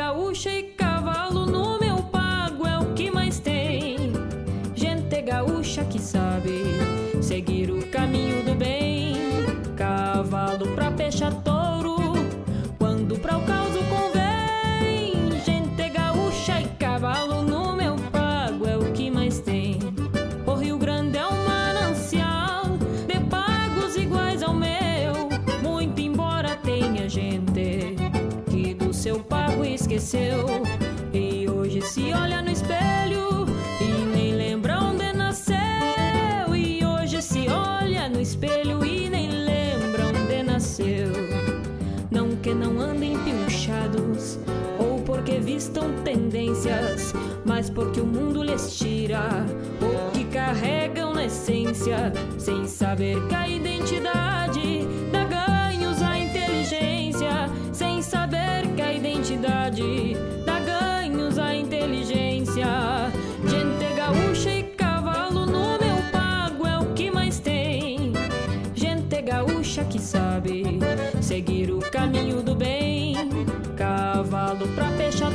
gaúcha e cavalo no meu pago é o que mais tem. Gente gaúcha que sabe esqueceu. E hoje se olha no espelho e nem lembra onde nasceu. E hoje se olha no espelho e nem lembra onde nasceu. Não que não andem pinchados ou porque vistam tendências, mas porque o mundo lhes tira o que carregam na essência, sem saber que a identidade identidade dá ganhos à inteligência. Gente gaúcha e cavalo no meu pago é o que mais tem. Gente gaúcha que sabe seguir o caminho do bem, cavalo pra peixar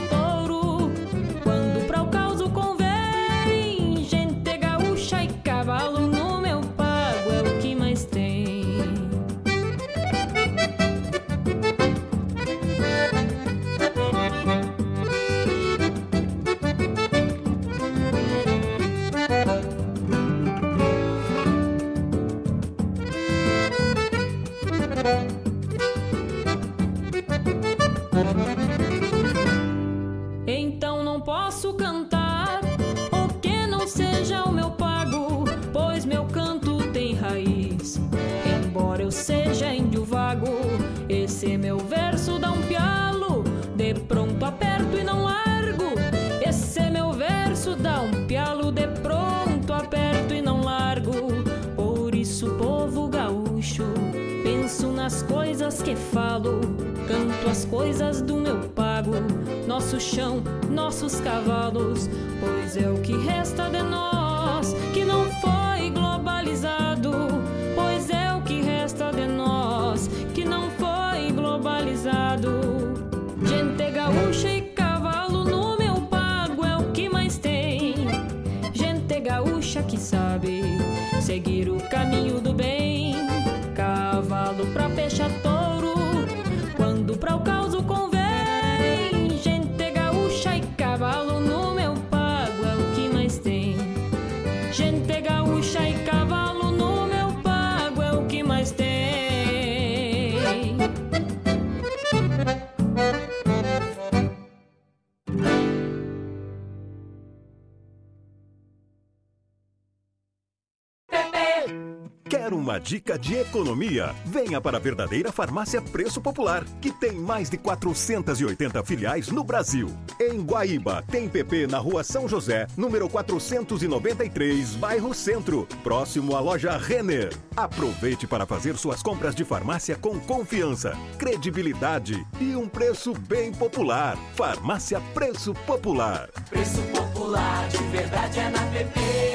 nosso chão, nossos cavalos, pois é o que Venha para a verdadeira Farmácia Preço Popular, que tem mais de 480 filiais no Brasil. Em Guaíba, tem PP na Rua São José, número 493, bairro Centro, próximo à loja Renner. Aproveite para fazer suas compras de farmácia com confiança, credibilidade e um preço bem popular. Farmácia Preço Popular. Preço popular, de verdade é na PP.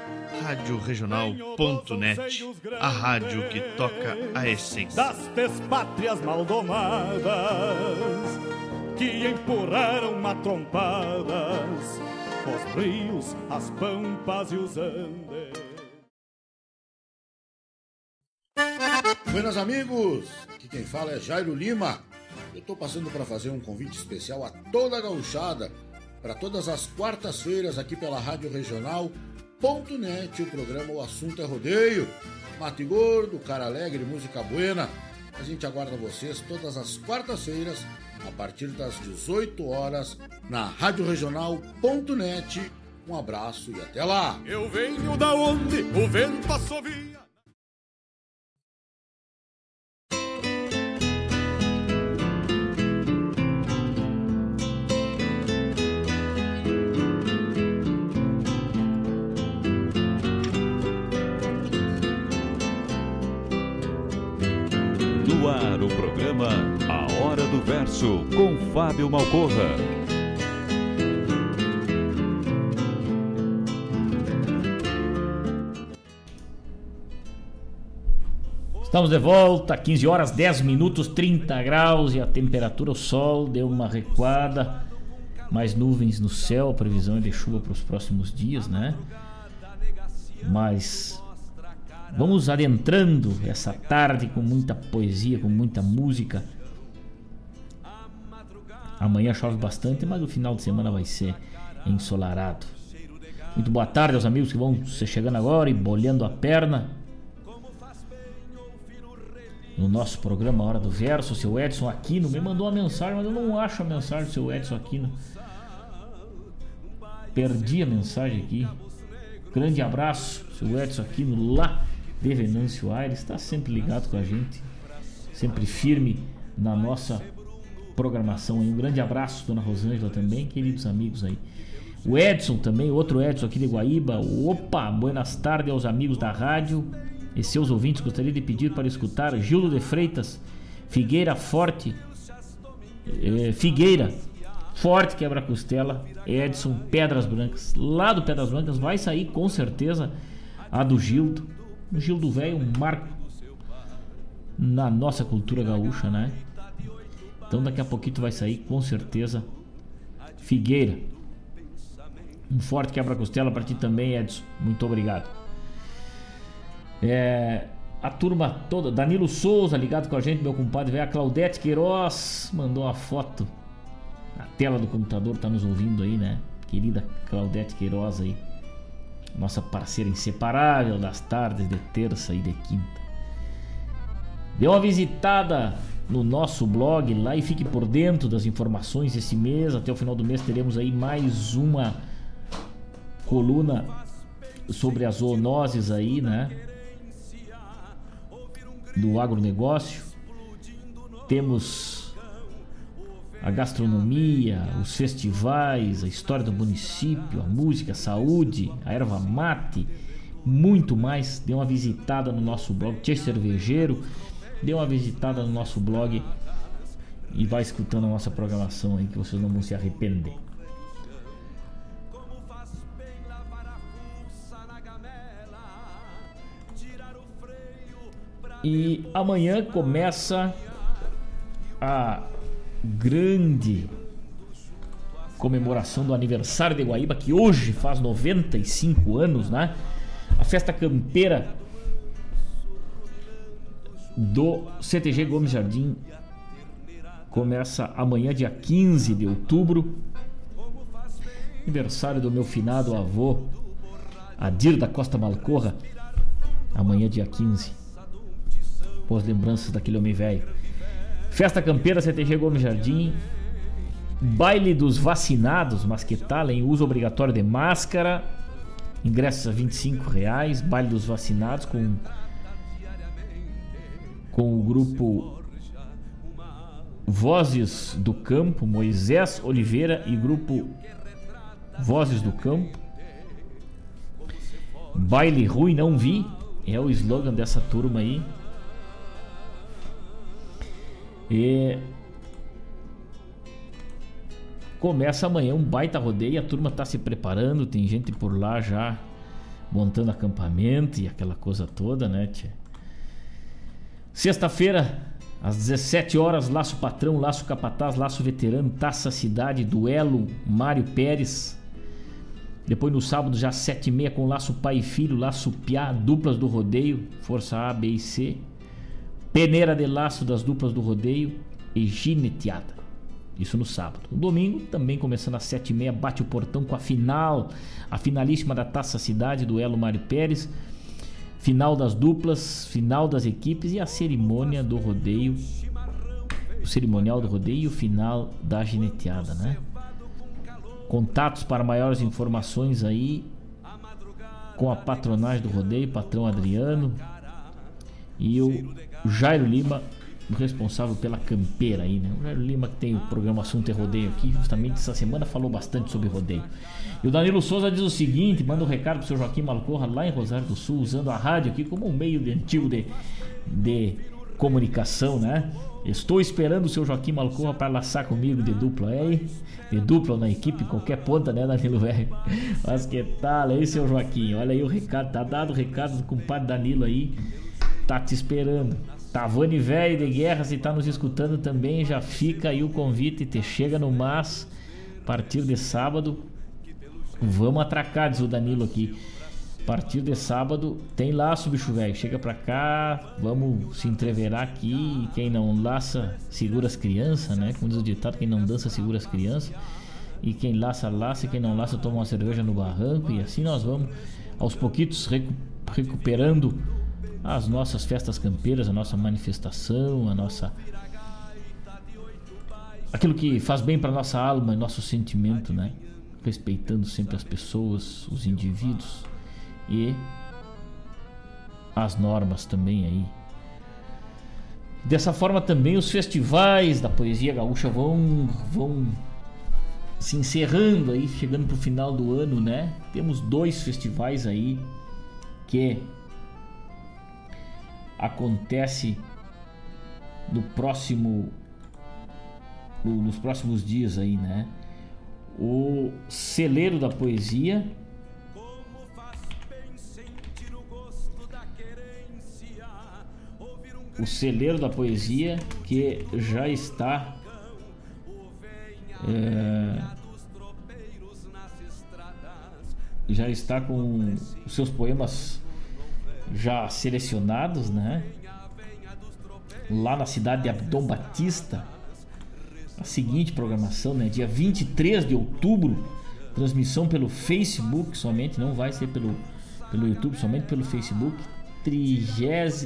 Rádio Regional.net, a rádio que toca a essência. das despátrias maldomadas que empurraram matrompadas os rios, as pampas e os andes. Buenas amigos, aqui quem fala é Jairo Lima. Eu estou passando para fazer um convite especial a toda a gauchada para todas as quartas-feiras aqui pela Rádio Regional.net, o programa O Assunto é Rodeio. Mate Gordo, Cara Alegre, Música Buena. A gente aguarda vocês todas as quartas-feiras, a partir das 18 horas, na Rádio Regional.net. Um abraço e até lá! Eu venho da onde o vento assovia. o programa A Hora do Verso com Fábio Malcorra. Estamos de volta, 15 horas 10 minutos, 30 graus e a temperatura, o sol deu uma recuada, mais nuvens no céu, a previsão é de chuva para os próximos dias, né? Mas vamos adentrando essa tarde com muita poesia, com muita música. Amanhã chove bastante, mas o final de semana vai ser ensolarado. Muito boa tarde aos amigos que vão se chegando agora e bolhando a perna no nosso programa Hora do Verso, o seu Edson Aquino me mandou uma mensagem, mas eu não acho a mensagem do seu Edson Aquino. Perdi a mensagem aqui. Grande abraço, seu Edson Aquino, lá de Venâncio Aires, está sempre ligado com a gente, sempre firme na nossa programação. Um grande abraço, dona Rosângela também, queridos amigos aí. O Edson também, outro Edson aqui de Guaíba. Opa, buenas tardes aos amigos da rádio e seus ouvintes, gostaria de pedir para escutar Gildo de Freitas, Figueira Forte, eh, Figueira, Forte Quebra-Costela, Edson, Pedras Brancas. Lá do Pedras Brancas vai sair com certeza a do Gildo. O Gildo Velho, um marco na nossa cultura gaúcha, né? Então daqui a pouquinho vai sair com certeza Figueira. Um forte quebra-costela para ti também, Edson. Muito obrigado. É, a turma toda, Danilo Souza ligado com a gente, meu compadre, a Claudete Queiroz mandou uma foto. A tela do computador tá nos ouvindo aí, né? Querida Claudete Queiroz aí. Nossa parceira inseparável das tardes de terça e de quinta. Dê uma visitada no nosso blog lá e fique por dentro das informações esse mês. Até o final do mês teremos aí mais uma coluna sobre as zoonoses aí, né? do agronegócio. Temos a gastronomia, os festivais, a história do município, a música, a saúde, a erva mate, muito mais. Dê uma visitada no nosso blog Tchê Cervejeiro, dê uma visitada no nosso blog e vai escutando a nossa programação aí que vocês não vão se arrepender. E amanhã começa a grande comemoração do aniversário de Guaíba, que hoje faz 95 anos, né? A festa campeira do CTG Gomes Jardim começa amanhã, dia 15 de outubro. Aniversário do meu finado avô, Adir da Costa Malcorra, amanhã, dia 15 as lembranças daquele homem velho. Festa Campeira CTG Gomes Jardim. Baile dos vacinados, mas que tal, em uso obrigatório de máscara. Ingressos a 25 reais. Baile dos vacinados com com o grupo Vozes do Campo, Moisés Oliveira e grupo Vozes do Campo. Baile ruim não vi, é o slogan dessa turma aí. E começa amanhã um baita rodeio, a turma está se preparando, tem gente por lá já montando acampamento e aquela coisa toda, né, tia? Sexta-feira, às 17 horas, Laço Patrão, Laço Capataz, Laço Veterano, Taça Cidade, Duelo, Mário Pérez. Depois no sábado, já 7 e meia, com Laço Pai e Filho, Laço Piá, duplas do rodeio, Força A, B e C. Peneira de laço das duplas do rodeio e gineteada. Isso no sábado. No domingo, também começando às 7h30, bate o portão com a final, a finalíssima da Taça Cidade, do Mário Pérez. Final das duplas, final das equipes e a cerimônia do rodeio. O cerimonial do rodeio e o final da gineteada, né? Contatos para maiores informações aí com a patronagem do rodeio, patrão Adriano. E o Jairo Lima, o responsável pela campeira aí, né? O Jairo Lima que tem o programa Assunto e Rodeio aqui, justamente essa semana falou bastante sobre rodeio. E o Danilo Souza diz o seguinte, manda um recado pro seu Joaquim Malcorra lá em Rosário do Sul, usando a rádio aqui como um meio de antigo de, de comunicação, né? Estou esperando o seu Joaquim Malcorra para laçar comigo de dupla, é aí? De dupla na equipe, qualquer ponta, né, Danilo velho? Mas que tal aí, seu Joaquim? Olha aí o recado, tá dado o recado do compadre Danilo aí tá te esperando. Tavani Velho de Guerra, se tá nos escutando também, já fica aí o convite, te chega no MAS, a partir de sábado. Vamos atracar, diz o Danilo aqui. A partir de sábado tem laço, bicho velho. Chega pra cá, vamos se entreverar aqui. Quem não laça, segura as crianças, né? Como diz o ditado, quem não dança, segura as crianças. E quem laça, laça. E quem não laça, toma uma cerveja no barranco. E assim nós vamos, aos pouquitos, recu recuperando as nossas festas campeiras, a nossa manifestação, a nossa. aquilo que faz bem para nossa alma, nosso sentimento, né? Respeitando sempre as pessoas, os indivíduos e as normas também aí. Dessa forma também os festivais da poesia gaúcha vão vão se encerrando aí, chegando pro final do ano, né? Temos dois festivais aí que acontece no próximo no, nos próximos dias aí, né? O Celeiro da Poesia o celeiro da poesia que já está é, já está com os seus poemas já selecionados, né? Lá na cidade de Abdom Batista, a seguinte programação, né? Dia 23 de outubro, transmissão pelo Facebook somente, não vai ser pelo, pelo YouTube, somente pelo Facebook. 33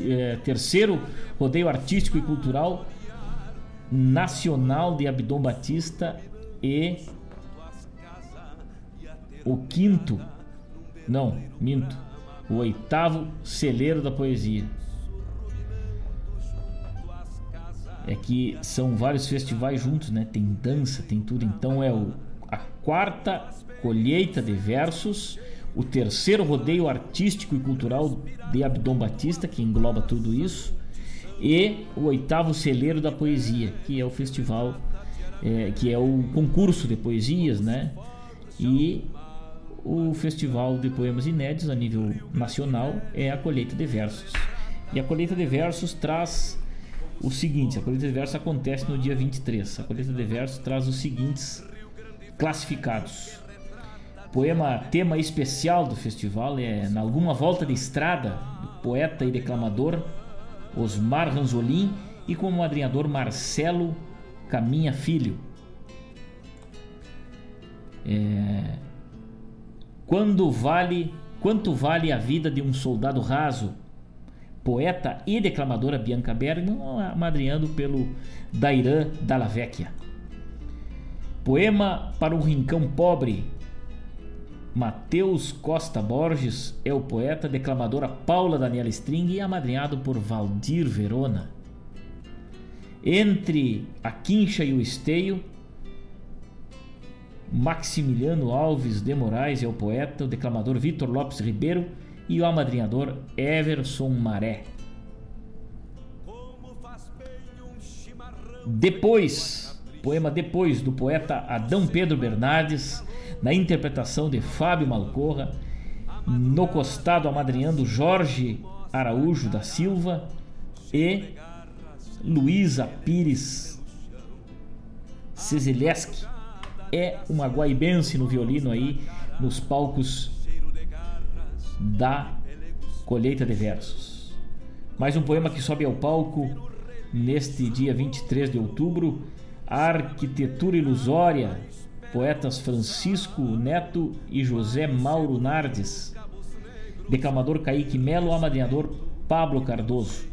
Rodeio Artístico e Cultural Nacional de Abdom Batista e o quinto, não, minto, o oitavo Celeiro da Poesia. É que são vários festivais juntos, né? Tem dança, tem tudo. Então é o, a quarta colheita de versos o terceiro rodeio artístico e cultural de Abdom Batista, que engloba tudo isso, e o oitavo celeiro da poesia, que é o festival, é, que é o concurso de poesias, né? E o festival de poemas inéditos a nível nacional é a colheita de versos. E a colheita de versos traz o seguinte: a colheita de versos acontece no dia 23. A colheita de versos traz os seguintes classificados poema tema especial do festival é Na Alguma Volta de Estrada, do poeta e declamador Osmar Ranzolin e como madrinhador Marcelo Caminha Filho. É... Quando vale, quanto vale a vida de um soldado raso? Poeta e declamadora Bianca Bergman, madrinhando pelo Dairan Dalla Vecchia. Poema para um rincão pobre, Mateus Costa Borges é o poeta declamadora Paula Daniela String e amadrinhado por Valdir Verona. Entre a quincha e o esteio, Maximiliano Alves de Moraes é o poeta, o declamador Vitor Lopes Ribeiro e o amadrinhador Everson Maré. Depois, poema Depois, do poeta Adão Pedro Bernardes, na interpretação de Fábio Malcorra, no costado amadrinhando Jorge Araújo da Silva e Luísa Pires Cezileski. É uma guaibense no violino aí nos palcos da colheita de versos. Mais um poema que sobe ao palco neste dia 23 de outubro, Arquitetura Ilusória, poetas Francisco Neto e José Mauro Nardes, declamador Kaique Melo, amadrinhador Pablo Cardoso.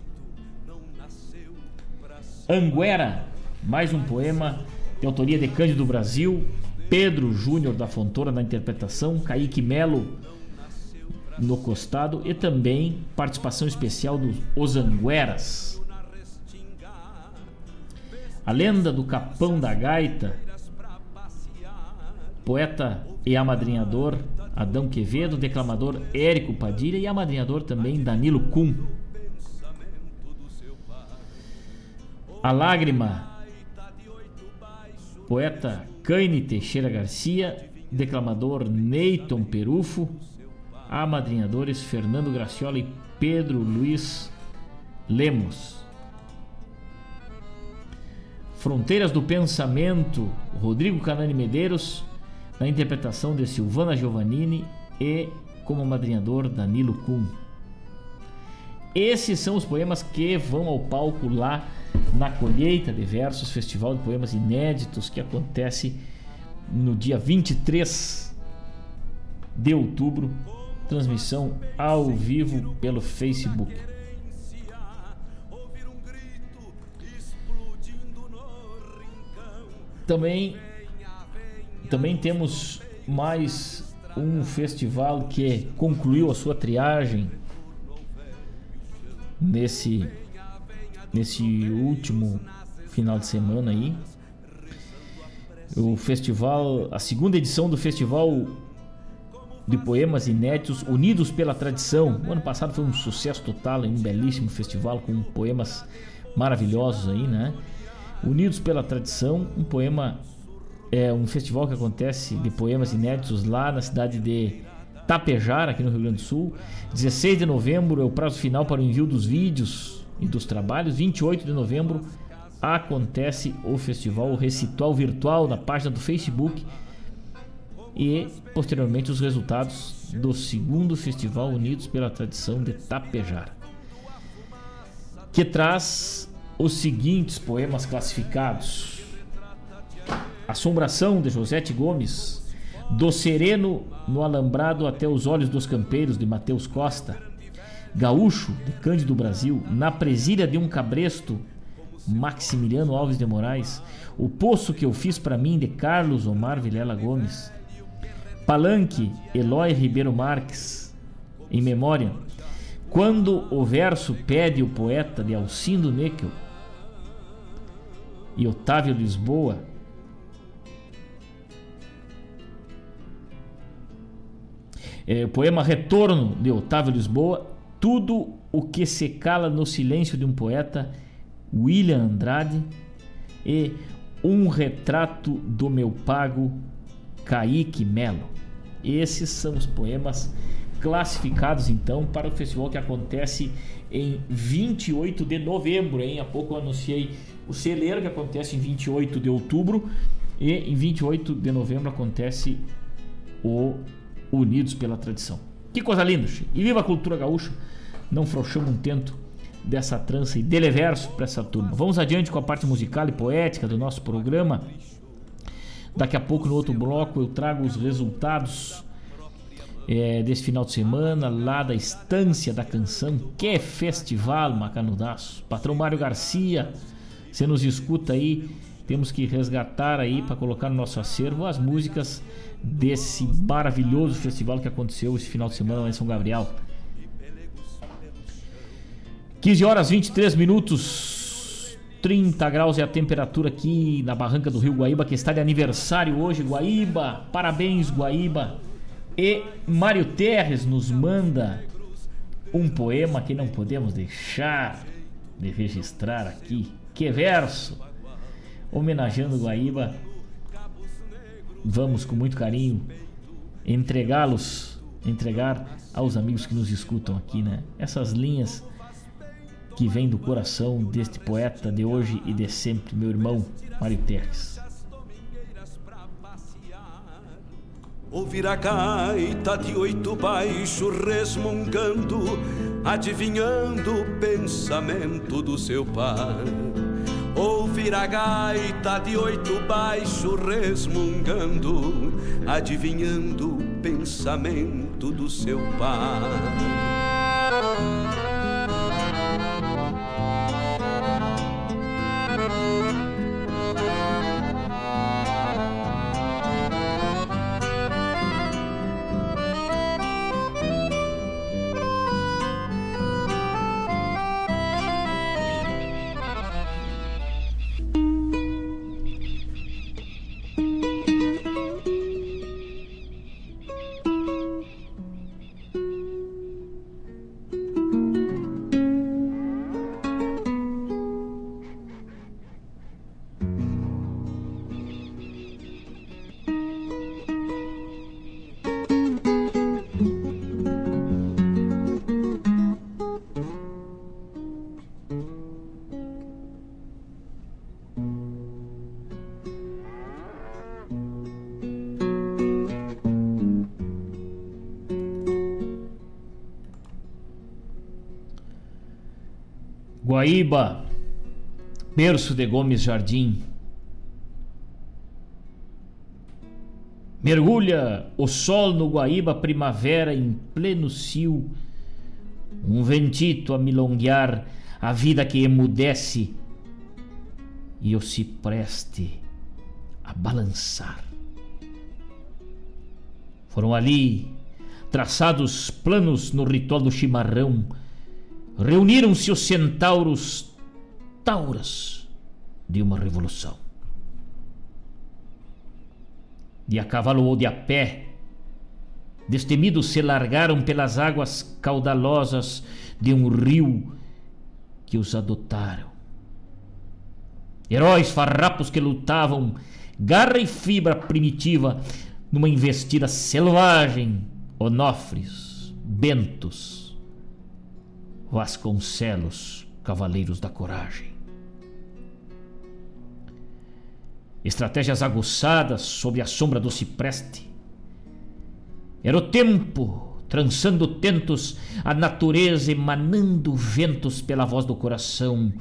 Anguera, mais um poema de autoria de Cândido Brasil, Pedro Júnior da Fontoura na interpretação, Kaique Melo no costado e também participação especial dos Os Angueras. A lenda do Capão da Gaita, poeta e amadrinhador Adão Quevedo, declamador Érico Padilha e amadrinhador também Danilo Kuhn. A Lágrima, poeta Caine Teixeira Garcia, declamador Neyton Perufo, amadrinhadores Fernando Graciola e Pedro Luiz Lemos. Fronteiras do Pensamento, Rodrigo Canani Medeiros, na interpretação de Silvana Giovannini e como madrinhador Danilo Kuhn. Esses são os poemas que vão ao palco lá na colheita de versos, Festival de Poemas Inéditos que acontece no dia 23 de outubro, transmissão ao vivo pelo Facebook. Também também temos mais um festival que concluiu a sua triagem nesse nesse último final de semana aí. O festival, a segunda edição do festival de poemas inéditos unidos pela tradição. O ano passado foi um sucesso total, um belíssimo festival com poemas maravilhosos aí, né? Unidos pela tradição, um poema é um festival que acontece de poemas inéditos lá na cidade de Tapejar, aqui no Rio Grande do Sul. 16 de novembro é o prazo final para o envio dos vídeos e dos trabalhos. 28 de novembro acontece o festival o Recital Virtual na página do Facebook e posteriormente os resultados do segundo Festival Unidos pela Tradição de Tapejar, que traz os seguintes poemas classificados: Assombração de Josete Gomes, Do Sereno no Alambrado até os Olhos dos Campeiros de Mateus Costa, Gaúcho de Cândido Brasil, Na Presília de um Cabresto Maximiliano Alves de Moraes, O Poço que eu fiz para mim de Carlos Omar Vilela Gomes, Palanque Eloy Ribeiro Marques, em memória, quando o verso pede o poeta de Alcindo Neckel e Otávio Lisboa, É, o poema Retorno de Otávio Lisboa, tudo o que se cala no silêncio de um poeta, William Andrade, e um retrato do meu pago, Kaique Melo. Esses são os poemas classificados então para o festival que acontece em 28 de novembro. Hein? Há pouco eu anunciei o celeiro que acontece em 28 de outubro e em 28 de novembro acontece o unidos pela tradição. Que coisa linda, E viva a cultura gaúcha! Não frouxamos um tento dessa trança e dele verso para essa turma. Vamos adiante com a parte musical e poética do nosso programa. Daqui a pouco, no outro bloco, eu trago os resultados é, desse final de semana lá da Estância da Canção. Que festival, Macanudaço! Patrão Mário Garcia, você nos escuta aí. Temos que resgatar aí para colocar no nosso acervo as músicas desse maravilhoso festival que aconteceu esse final de semana lá em São Gabriel. 15 horas 23 minutos, 30 graus é a temperatura aqui na barranca do Rio Guaíba, que está de aniversário hoje. Guaíba, parabéns, Guaíba. E Mário Terres nos manda um poema que não podemos deixar de registrar aqui. Que verso! Homenageando Guaíba vamos com muito carinho entregá-los, entregar aos amigos que nos escutam aqui, né? Essas linhas que vêm do coração deste poeta de hoje e de sempre, meu irmão Mário Terres. Ouvir a gaita de oito baixo resmungando, adivinhando o pensamento do seu pai ouvir a gaita de oito baixo resmungando, adivinhando o pensamento do seu pai. Guaíba, berço de Gomes Jardim. Mergulha o sol no Guaíba, primavera em pleno cio. Um ventito a milonguear a vida que emudece e o cipreste a balançar. Foram ali traçados planos no ritual do chimarrão. Reuniram-se os centauros tauras de uma revolução. De a cavalo ou de a pé, destemidos se largaram pelas águas caudalosas de um rio que os adotaram. Heróis farrapos que lutavam, garra e fibra primitiva, numa investida selvagem, Onofres, Bentos, Vasconcelos, cavaleiros da coragem. Estratégias aguçadas sob a sombra do cipreste. Era o tempo trançando tentos, a natureza emanando ventos pela voz do coração.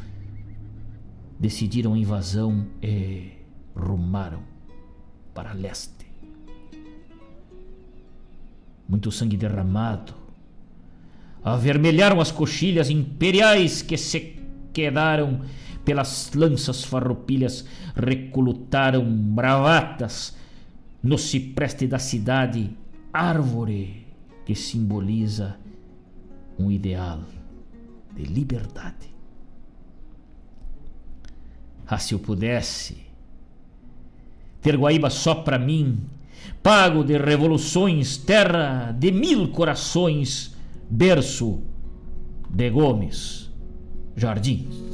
Decidiram a invasão e rumaram para leste. Muito sangue derramado. Avermelharam as coxilhas imperiais que se quedaram pelas lanças farroupilhas, reclutaram bravatas no cipreste da cidade, árvore que simboliza um ideal de liberdade. Ah, se eu pudesse ter Guaíba só para mim, pago de revoluções, terra de mil corações, berço de Gomes, Jardins.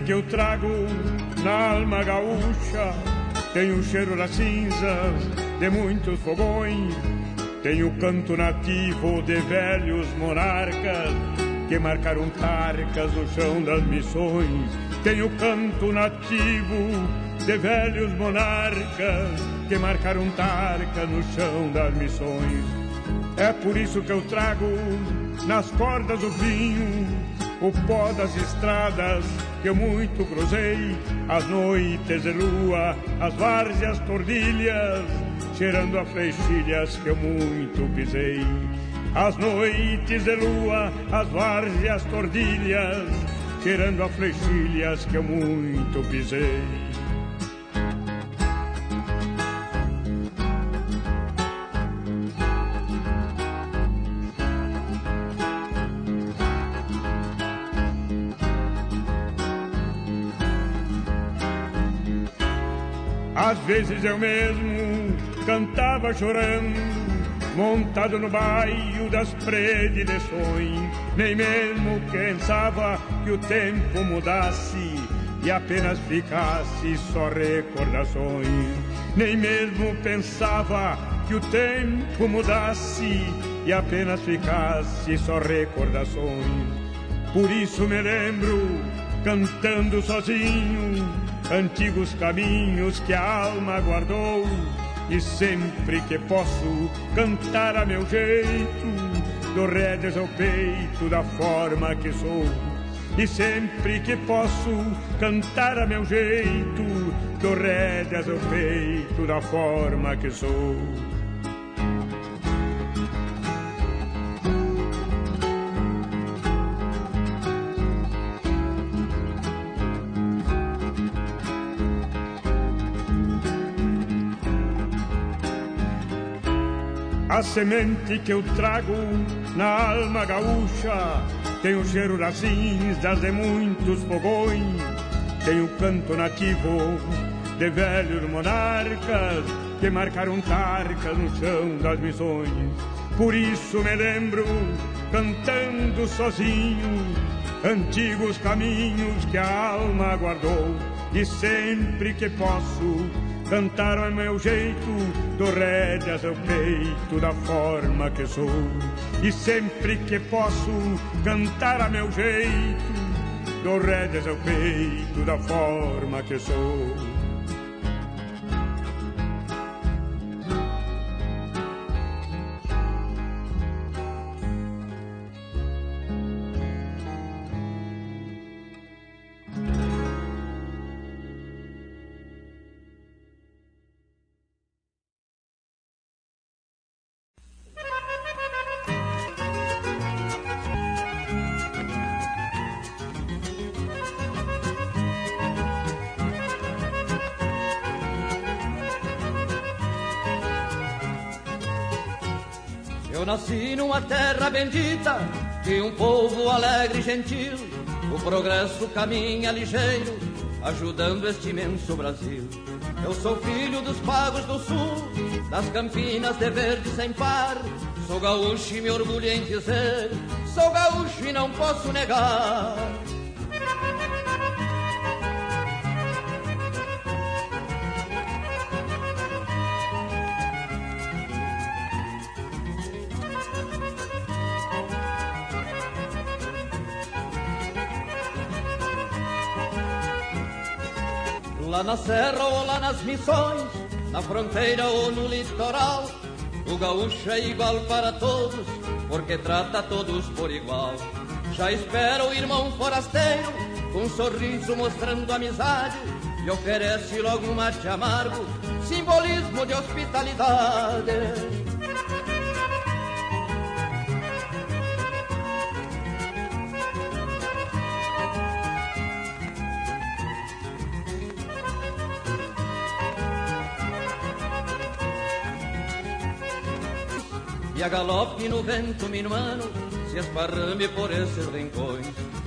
Que eu trago na alma gaúcha. Tem o cheiro das cinzas de muitos fogões, tem o canto nativo de velhos monarcas que marcaram tarcas no chão das missões, tem o canto nativo de velhos monarcas que marcaram tarcas no chão das missões. É por isso que eu trago nas cordas do vinho o pó das estradas que eu muito cruzei, as noites de lua, as várzeas tordilhas, cheirando a flechilhas que eu muito pisei. As noites de lua, as várzeas tordilhas, cheirando a flechilhas que eu muito pisei. Vezes eu mesmo cantava chorando, montado no baio das predileções. Nem mesmo pensava que o tempo mudasse e apenas ficasse só recordações. Nem mesmo pensava que o tempo mudasse e apenas ficasse só recordações. Por isso me lembro cantando sozinho antigos caminhos que a alma guardou. E sempre que posso cantar a meu jeito, dou rédeas ao peito da forma que sou. E sempre que posso cantar a meu jeito, dou rédeas ao peito da forma que sou. A semente que eu trago na alma gaúcha tem o cheiro das cinzas de muitos fogões, tem o canto nativo de velhos monarcas que marcaram tarcas no chão das missões. Por isso me lembro, cantando sozinho, antigos caminhos que a alma guardou. E sempre que posso, cantar ao meu jeito, do rédeas ao peito da forma que sou. E sempre que posso, cantar a meu jeito, do rédeas ao peito da forma que sou. Nasci numa terra bendita de um povo alegre e gentil. O progresso caminha ligeiro, ajudando este imenso Brasil. Eu sou filho dos pagos do sul, das campinas de verde sem par. Sou gaúcho e me orgulho em dizer, sou gaúcho e não posso negar. Na serra ou lá nas missões, na fronteira ou no litoral, o gaúcho é igual para todos, porque trata todos por igual. Já espera o irmão forasteiro, com um sorriso mostrando amizade, e oferece logo um mate amargo, simbolismo de hospitalidade. A galope no vento minuano se esparrame por esses rincões.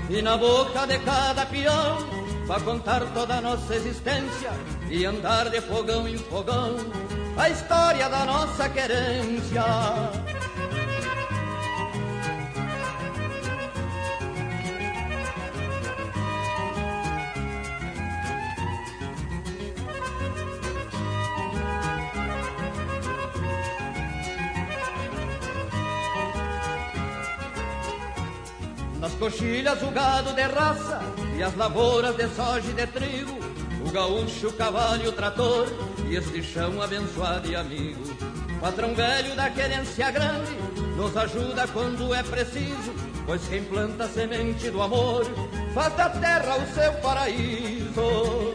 E na boca de cada peão vai contar toda a nossa existência e andar de fogão em fogão a história da nossa querência. Coxilhas o gado de raça e as lavouras de soja e de trigo, o gaúcho, o cavalo e o trator e este chão abençoado e amigo. Patrão velho da querência grande nos ajuda quando é preciso, pois quem planta a semente do amor faz da terra o seu paraíso.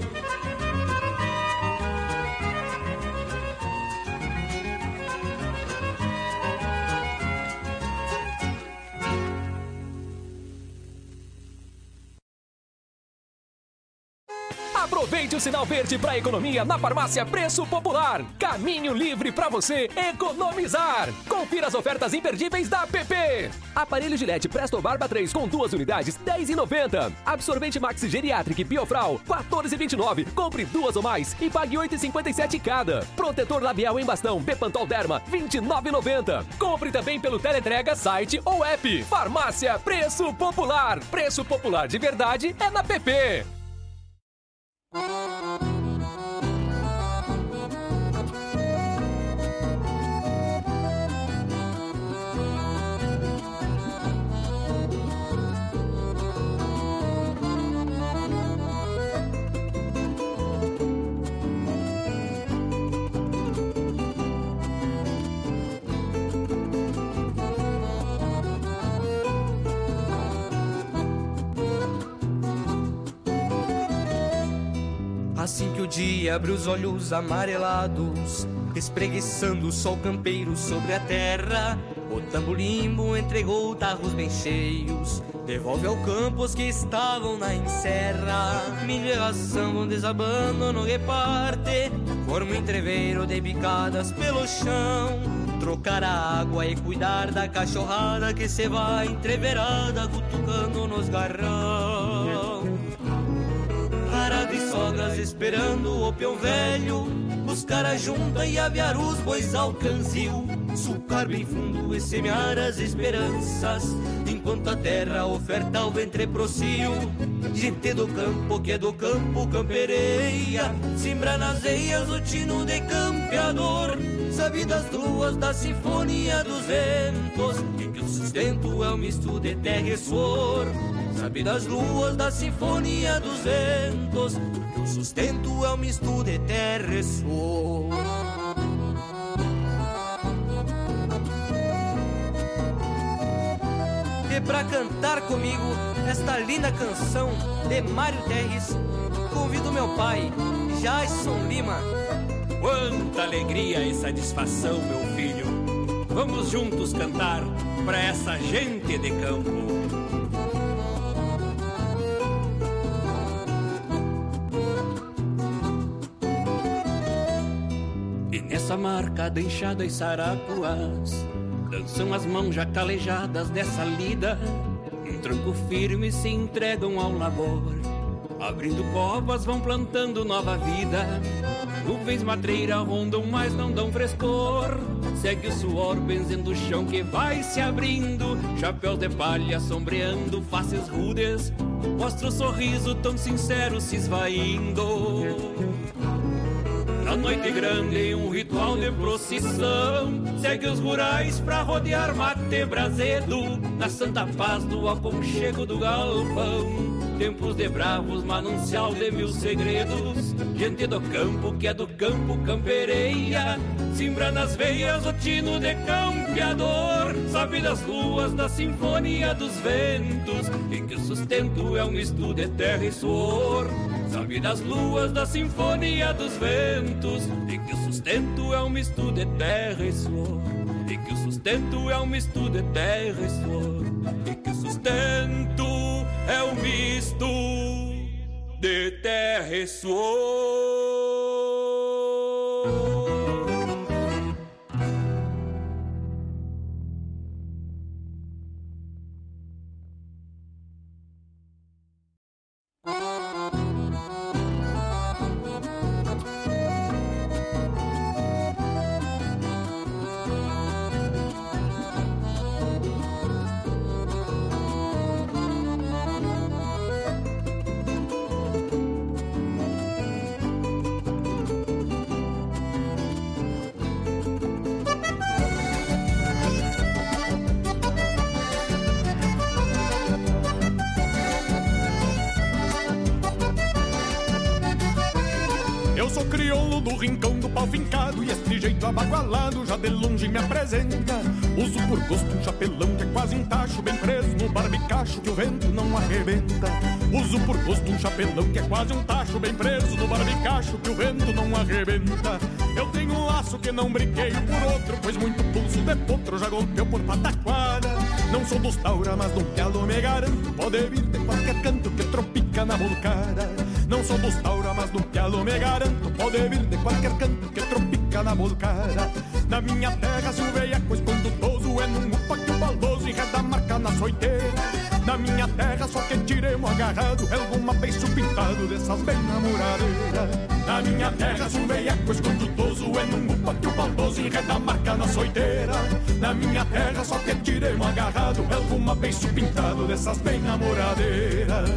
Aproveite o sinal verde para economia na farmácia Preço Popular. Caminho livre para você economizar. Confira as ofertas imperdíveis da PP. Aparelho Gillette Presto Barba 3 com duas unidades, 10,90. Absorvente Maxi Geriatric Biofral, 14,29. Compre duas ou mais e pague 8,57 cada. Protetor labial em bastão Bepantol Derma, 29,90. Compre também pelo teleentrega, site ou app. Farmácia Preço Popular. Preço Popular de verdade é na PP. Música Assim que o dia abre os olhos amarelados, espreguiçando o sol campeiro sobre a terra, o tamborimbo entregou tarros bem cheios, devolve ao campo os que estavam na encerra. Milhação vão desabando no reparte, forma entreveiro de bicadas pelo chão. trocar a água e cuidar da cachorrada que se vai entreverada cutucando nos garrão. Esperando o peão velho, buscar a junta e aviar os bois ao canzil, sucar bem fundo e semear as esperanças, enquanto a terra oferta o ventre procio. Gente do campo que é do campo campereia, simbra nas veias o tino de campeador, sabe das luas da sinfonia dos ventos, e que o sustento é um misto de terra e suor. Sabe das luas da sinfonia dos ventos, que o sustento é um misto de terra e suor. E pra cantar comigo esta linda canção de Mário Terres, convido meu pai, Jason Lima. Quanta alegria e satisfação, meu filho. Vamos juntos cantar pra essa gente de campo. E nessa marca de enxada e sarapuás Dançam as mãos já calejadas dessa lida. Um tranco firme se entregam ao labor. Abrindo covas vão plantando nova vida. Nuvens matreira rondam, mas não dão frescor. Segue o suor benzendo o chão que vai se abrindo. Chapéus de palha sombreando faces rudes. Mostra o sorriso tão sincero se esvaindo na noite grande, um ritual de procissão. Segue os rurais pra rodear mate brasedo Na santa paz do aconchego do galpão Tempos de bravos, manancial de mil segredos. Gente do campo que é do campo campereia. Simbra nas veias o tino de campeador. Sabe das luas da sinfonia dos ventos. E que o sustento é um misto de terra e suor. Sabe das luas da sinfonia dos ventos. E que o sustento é um misto de terra e suor. E que o sustento é um misto de terra e suor. E que o sustento é um misto de terra e suor o vento não arrebenta. Uso por gosto um chapelão que é quase um tacho Bem preso no barbicacho que o vento não arrebenta. Eu tenho um laço que não brinqueio por outro Pois muito pulso de potro já golpeou por pataquada. Não sou dos taura, mas do galo me garanto Pode vir de qualquer canto que tropica na volcada Não sou dos taura, mas do galo me garanto Pode vir de qualquer canto que tropica na volcada Na minha terra se o veiaco escondutoso É num upa que o baldoso enreda a marca na soiteira Na minha terra só que tiremos agarrado alguma beiço pintado dessas bem namoradeiras. Na minha terra se o veiaco escondutoso É num upa que o baldoso enreda a marca na soiteira. Na minha terra só que tiremos agarrado alguma beiço pintado dessas bem namoradeiras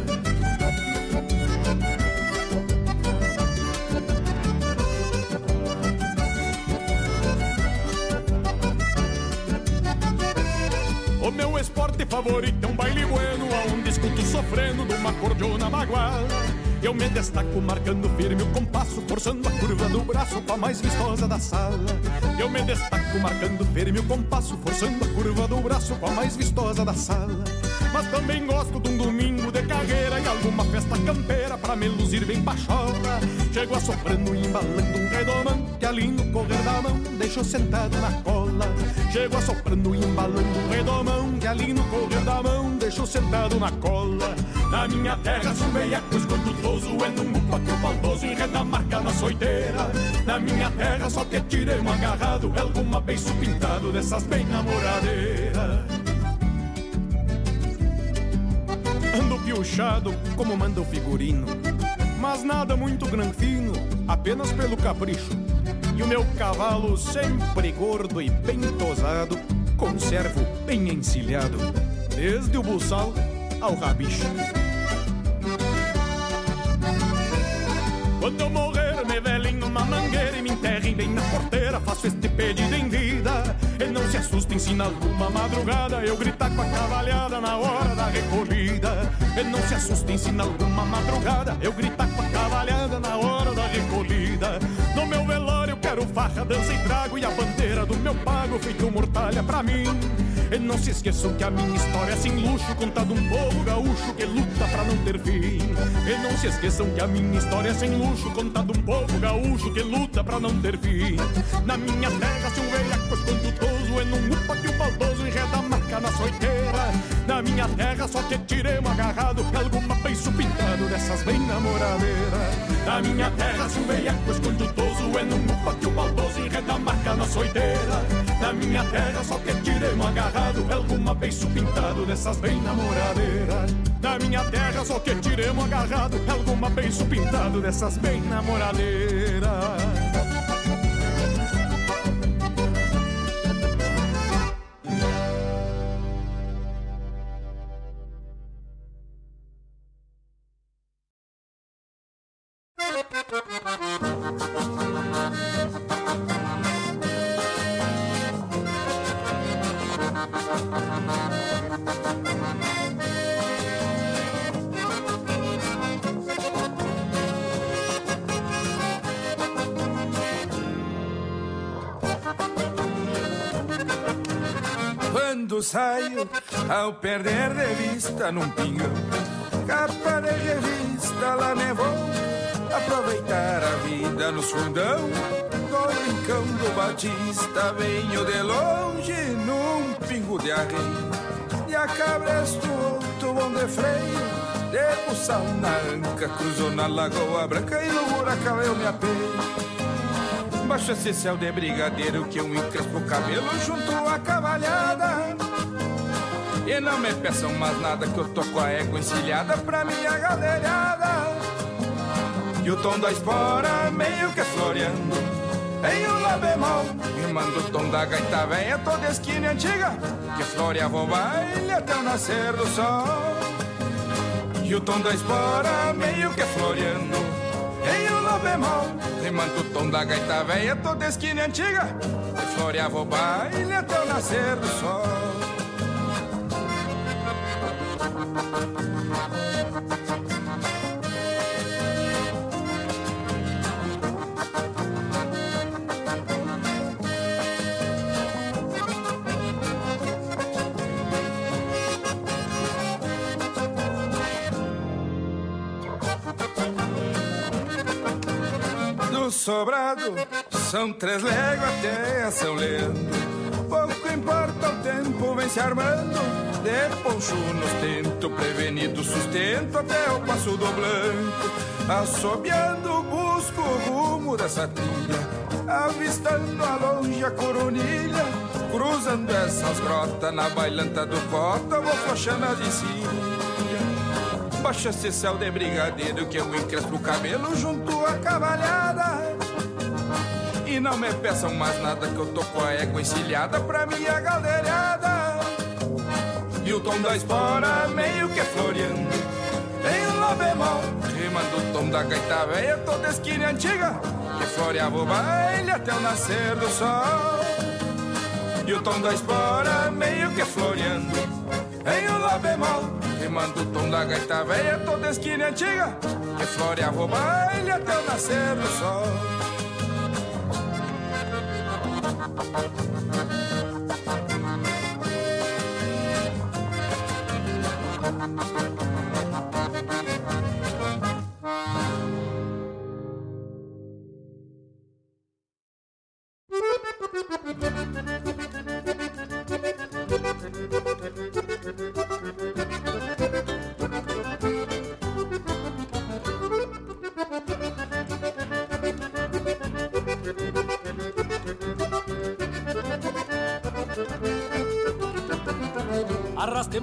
favorito é um baile bueno Aonde escuto sofrendo numa cordiona baguala Eu me destaco marcando firme o compasso Forçando a curva do braço com a mais vistosa da sala. Eu me destaco marcando firme o compasso Forçando a curva do braço com a mais vistosa da sala Mas também gosto de um domingo de carreira E alguma festa campeira pra me luzir bem pachola Chego assoprando e embalando um redomão Que ali no correr da mão deixo sentado na cola Chego assoprando e embalando um redomão Que ali no correr da mão deixo sentado na cola. Na minha terra, se um veiaco escondutoso é num o baldoso enreda a marca na soiteira. Na minha terra, só que tirei um agarrado, é alguma beiço pintado dessas bem namoradeiras. Ando piochado, como manda o figurino, mas nada muito granfino, apenas pelo capricho. E o meu cavalo, sempre gordo e bem tosado, conservo bem encilhado, desde o buçal ao rabicho. Quando eu faço este pedido em vida. E não se assustem se na alguma madrugada eu gritar com a cavalhada na hora da recolhida. E não se assustem se na alguma madrugada eu gritar com a cavalhada na hora da recolhida. No meu velório quero farra, dança e trago e a bandeira do meu pago feito mortalha pra mim. E não se esqueçam que a minha história é sem luxo, contada um povo gaúcho que luta pra não ter fim. E não se esqueçam que a minha história é sem luxo, contada um povo gaúcho que luta pra não ter fim. Na minha terra, se um velhaco escondutoso, é num upa que o baldoso enreda a na soiteira. Na minha terra, só que tirei agarrado, alguma beiço pintado dessas bem namoradeiras. Na minha terra, se um velhaco escondutoso, é num upa que o baldoso enreda a marca na soiteira. Na minha terra, só que tirei agarrado alguma beiço pintado dessas bem namoradeiras. Na minha terra só que tiremos agarrado alguma beiço pintado dessas bem namoradeiras. Ao perder de vista num pingão, capa de revista lá me vou aproveitar a vida no fundão. Do rincão do Batista venho de longe num pingo de arreio e a cabresto outro bom de freio. De buçal na anca, cruzou na lagoa branca e no buracão eu me apeio. Baixo esse céu de brigadeiro que eu encrespo o cabelo junto à cavalhada. E não me peçam mais nada que eu tô com a égua encilhada pra minha galeriada. E o tom da espora meio que floreando em um lá bemol. E manda o tom da gaita velha toda esquina antiga que floreava o baile até o nascer do sol. E o tom da espora meio que floreando em um lá bemol. Rimando o tom da gaita velha toda esquina antiga Que floreava o baile até o nascer do sol Do sobrado são três léguas até São Leandro Pouco importa o tempo vem se armando. De poncho nos tento prevenido sustento Até o passo do blanco. Assobiando busco o rumo dessa trilha Avistando a longe a coronilha. Cruzando essas grotas na bailanta do cota Vou flochando as cima Baixa esse céu de brigadeiro que eu encrespo o cabelo junto à cavalhada. E não me peçam mais nada que eu tô com a égua encilhada pra minha galeriada. E o tom da espora meio que floreando em um lá bemol, rimando o tom da gaita velha toda esquina antiga que floreava o baile até o nascer do sol. E o tom da espora meio que floreando em um lá bemol, rimando o tom da gaita velha toda esquina antiga que floreava o baile até o nascer do sol. Thank you.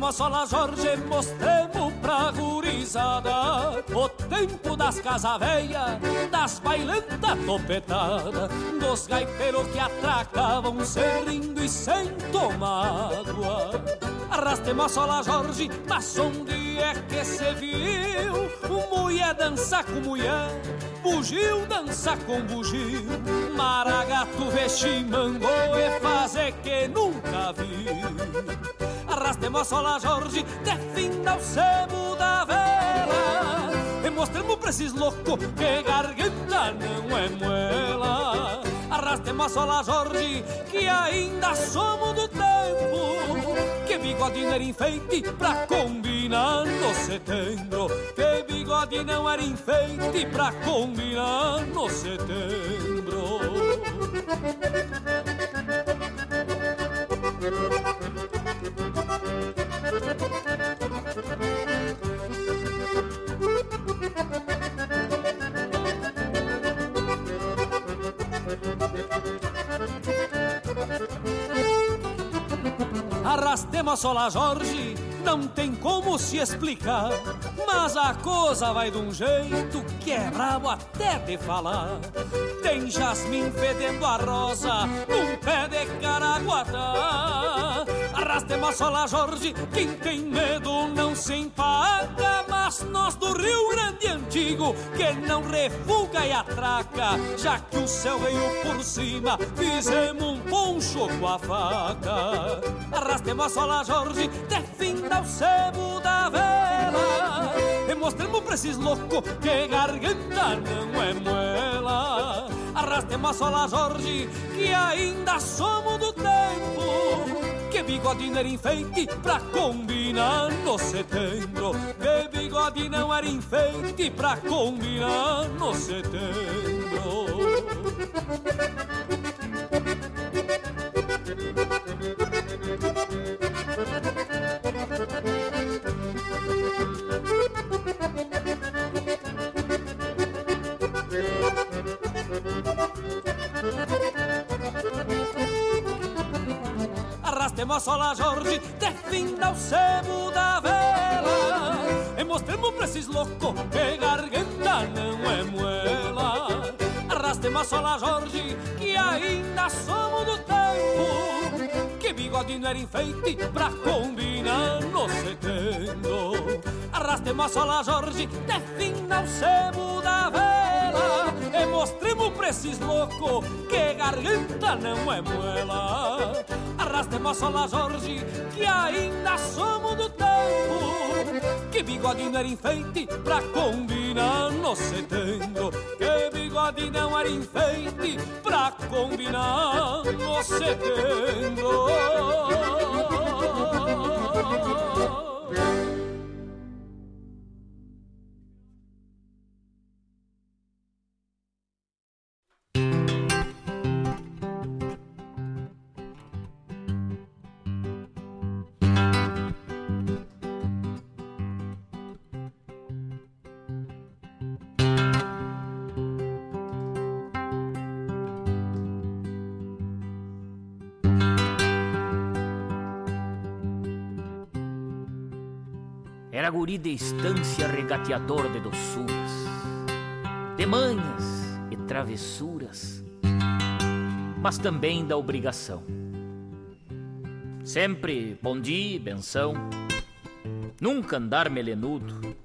Arrastemos a sola Jorge, mostremos pra gurizada O tempo das casa velha, das bailantas topetadas Dos gaiteiros que atracavam serrindo e sem tomar água Arrastemos a sola Jorge, mas onde é que se viu? Mulher dançar com mulher, bugio dançar com bugio Maragato veximando e fazer que nunca viu Arrastemos a sola Jorge, defina o sebo da vela. E mostremos pra esses loucos que garganta não é muela. Arrastemos a sola Jorge, que ainda somos do tempo. Que bigode era enfeite pra combinar no setembro. Que bigode não era enfeite pra combinar no setembro Arrastemos sola Jorge, não tem como se explicar. Mas a coisa vai de um jeito que é brabo até de falar. Tem jasmim fedendo a rosa num pé de caraguatá. Arrastemos sola Jorge, quem tem medo não se empaca. Mas nós do Rio Grande Antigo, que não refuga e atraca. Já que o céu veio por cima, fizemos um poncho com a faca. Arrastemos sola Jorge, até fim o sebo da vela E mostremos pra esses loucos que garganta não é moela Arrastemos a sola Jorge que ainda somos do tempo não era enfeite pra combinar no setembro. Que bigode não era enfeite pra combinar no setembro Arrastemos a sola Jorge, defina o sebo da vela. E mostremos pra esses loucos que garganta não é muela. Arrastemos a sola Jorge, que ainda somos do tempo. Que bigode não era enfeite pra combinar no setembro Arrastemos a sola Jorge, defina o sebo da vela E mostremos pra esses loucos que garganta não é muela. Arrastemos a sola Jorge, que ainda somos do tempo. Que bigode não era enfeite pra combinar no setembro. Que bigode não era enfeite pra combinar no setembro Era guri de estância regateador de doçuras, de manhas e travessuras, mas também da obrigação. Sempre bom dia, benção, nunca andar melenudo.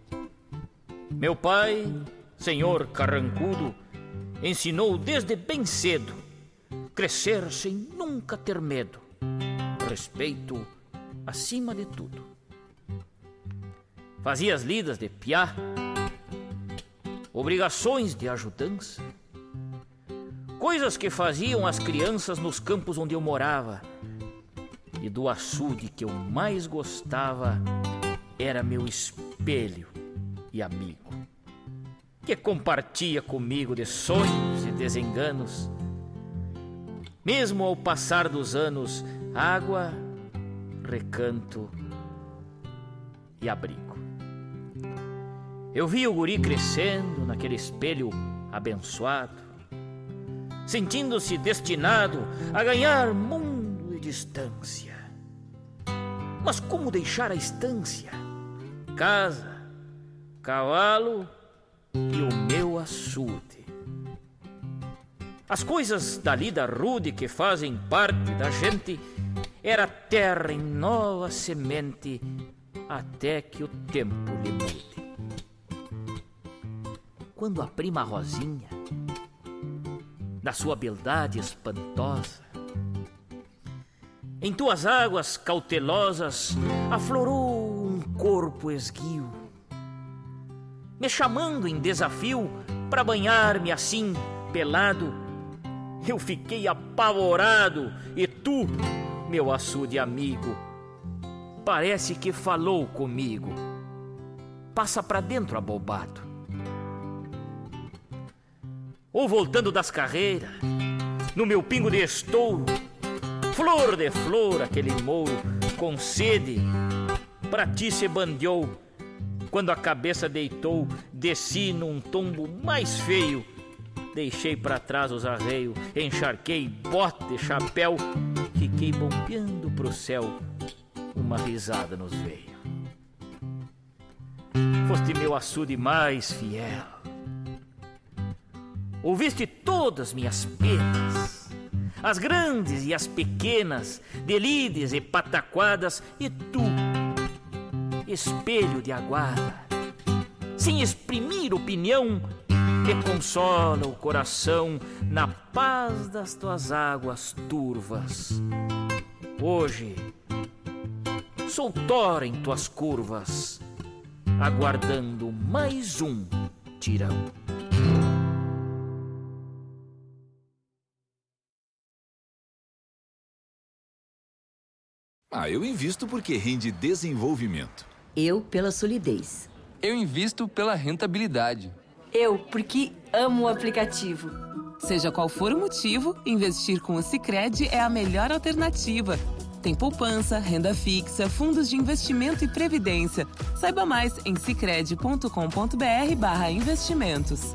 Meu pai, senhor carrancudo, ensinou desde bem cedo crescer sem nunca ter medo, respeito acima de tudo. Fazia as lidas de piá, obrigações de ajudança, coisas que faziam as crianças nos campos onde eu morava. E do açude que eu mais gostava era meu espelho e amigo, que compartia comigo de sonhos e desenganos. Mesmo ao passar dos anos, água, recanto e abrigo. Eu vi o guri crescendo naquele espelho abençoado, sentindo-se destinado a ganhar mundo e distância. Mas como deixar a estância? Casa, cavalo e o meu açude. As coisas da lida rude que fazem parte da gente era terra em nova semente até que o tempo lhe mude. Quando a prima Rosinha, na sua beldade espantosa, em tuas águas cautelosas aflorou um corpo esguio, me chamando em desafio para banhar-me assim, pelado. Eu fiquei apavorado e tu, meu açude amigo, parece que falou comigo. Passa pra dentro, abobado. Ou voltando das carreiras, no meu pingo de estouro, flor de flor, aquele mouro com sede, pra ti se bandeou. Quando a cabeça deitou, desci num tombo mais feio. Deixei para trás os arreios, encharquei bote, chapéu, fiquei bombeando pro céu. Uma risada nos veio. Foste meu açude mais fiel. Ouviste todas minhas penas as grandes e as pequenas, delides e pataquadas, e tu, espelho de aguarda, sem exprimir opinião, me consola o coração na paz das tuas águas turvas. Hoje, sou tora em tuas curvas, aguardando mais um tirão. Ah, eu invisto porque rende desenvolvimento. Eu pela solidez. Eu invisto pela rentabilidade. Eu porque amo o aplicativo. Seja qual for o motivo, investir com o Sicredi é a melhor alternativa. Tem poupança, renda fixa, fundos de investimento e previdência. Saiba mais em sicredi.com.br/investimentos.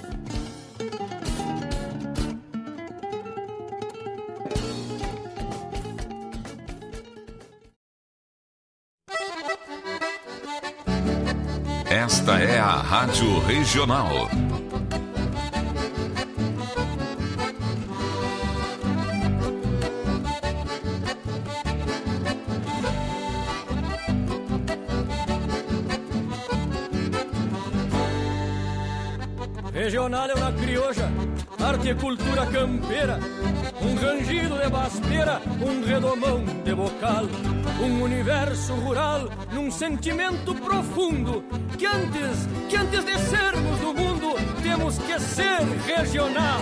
Rádio Regional. Regional é uma crioja, arte e cultura campeira, um rangido de basteira, um redomão de bocal, um universo rural num sentimento profundo que antes, que antes de sermos do mundo, temos que ser regional.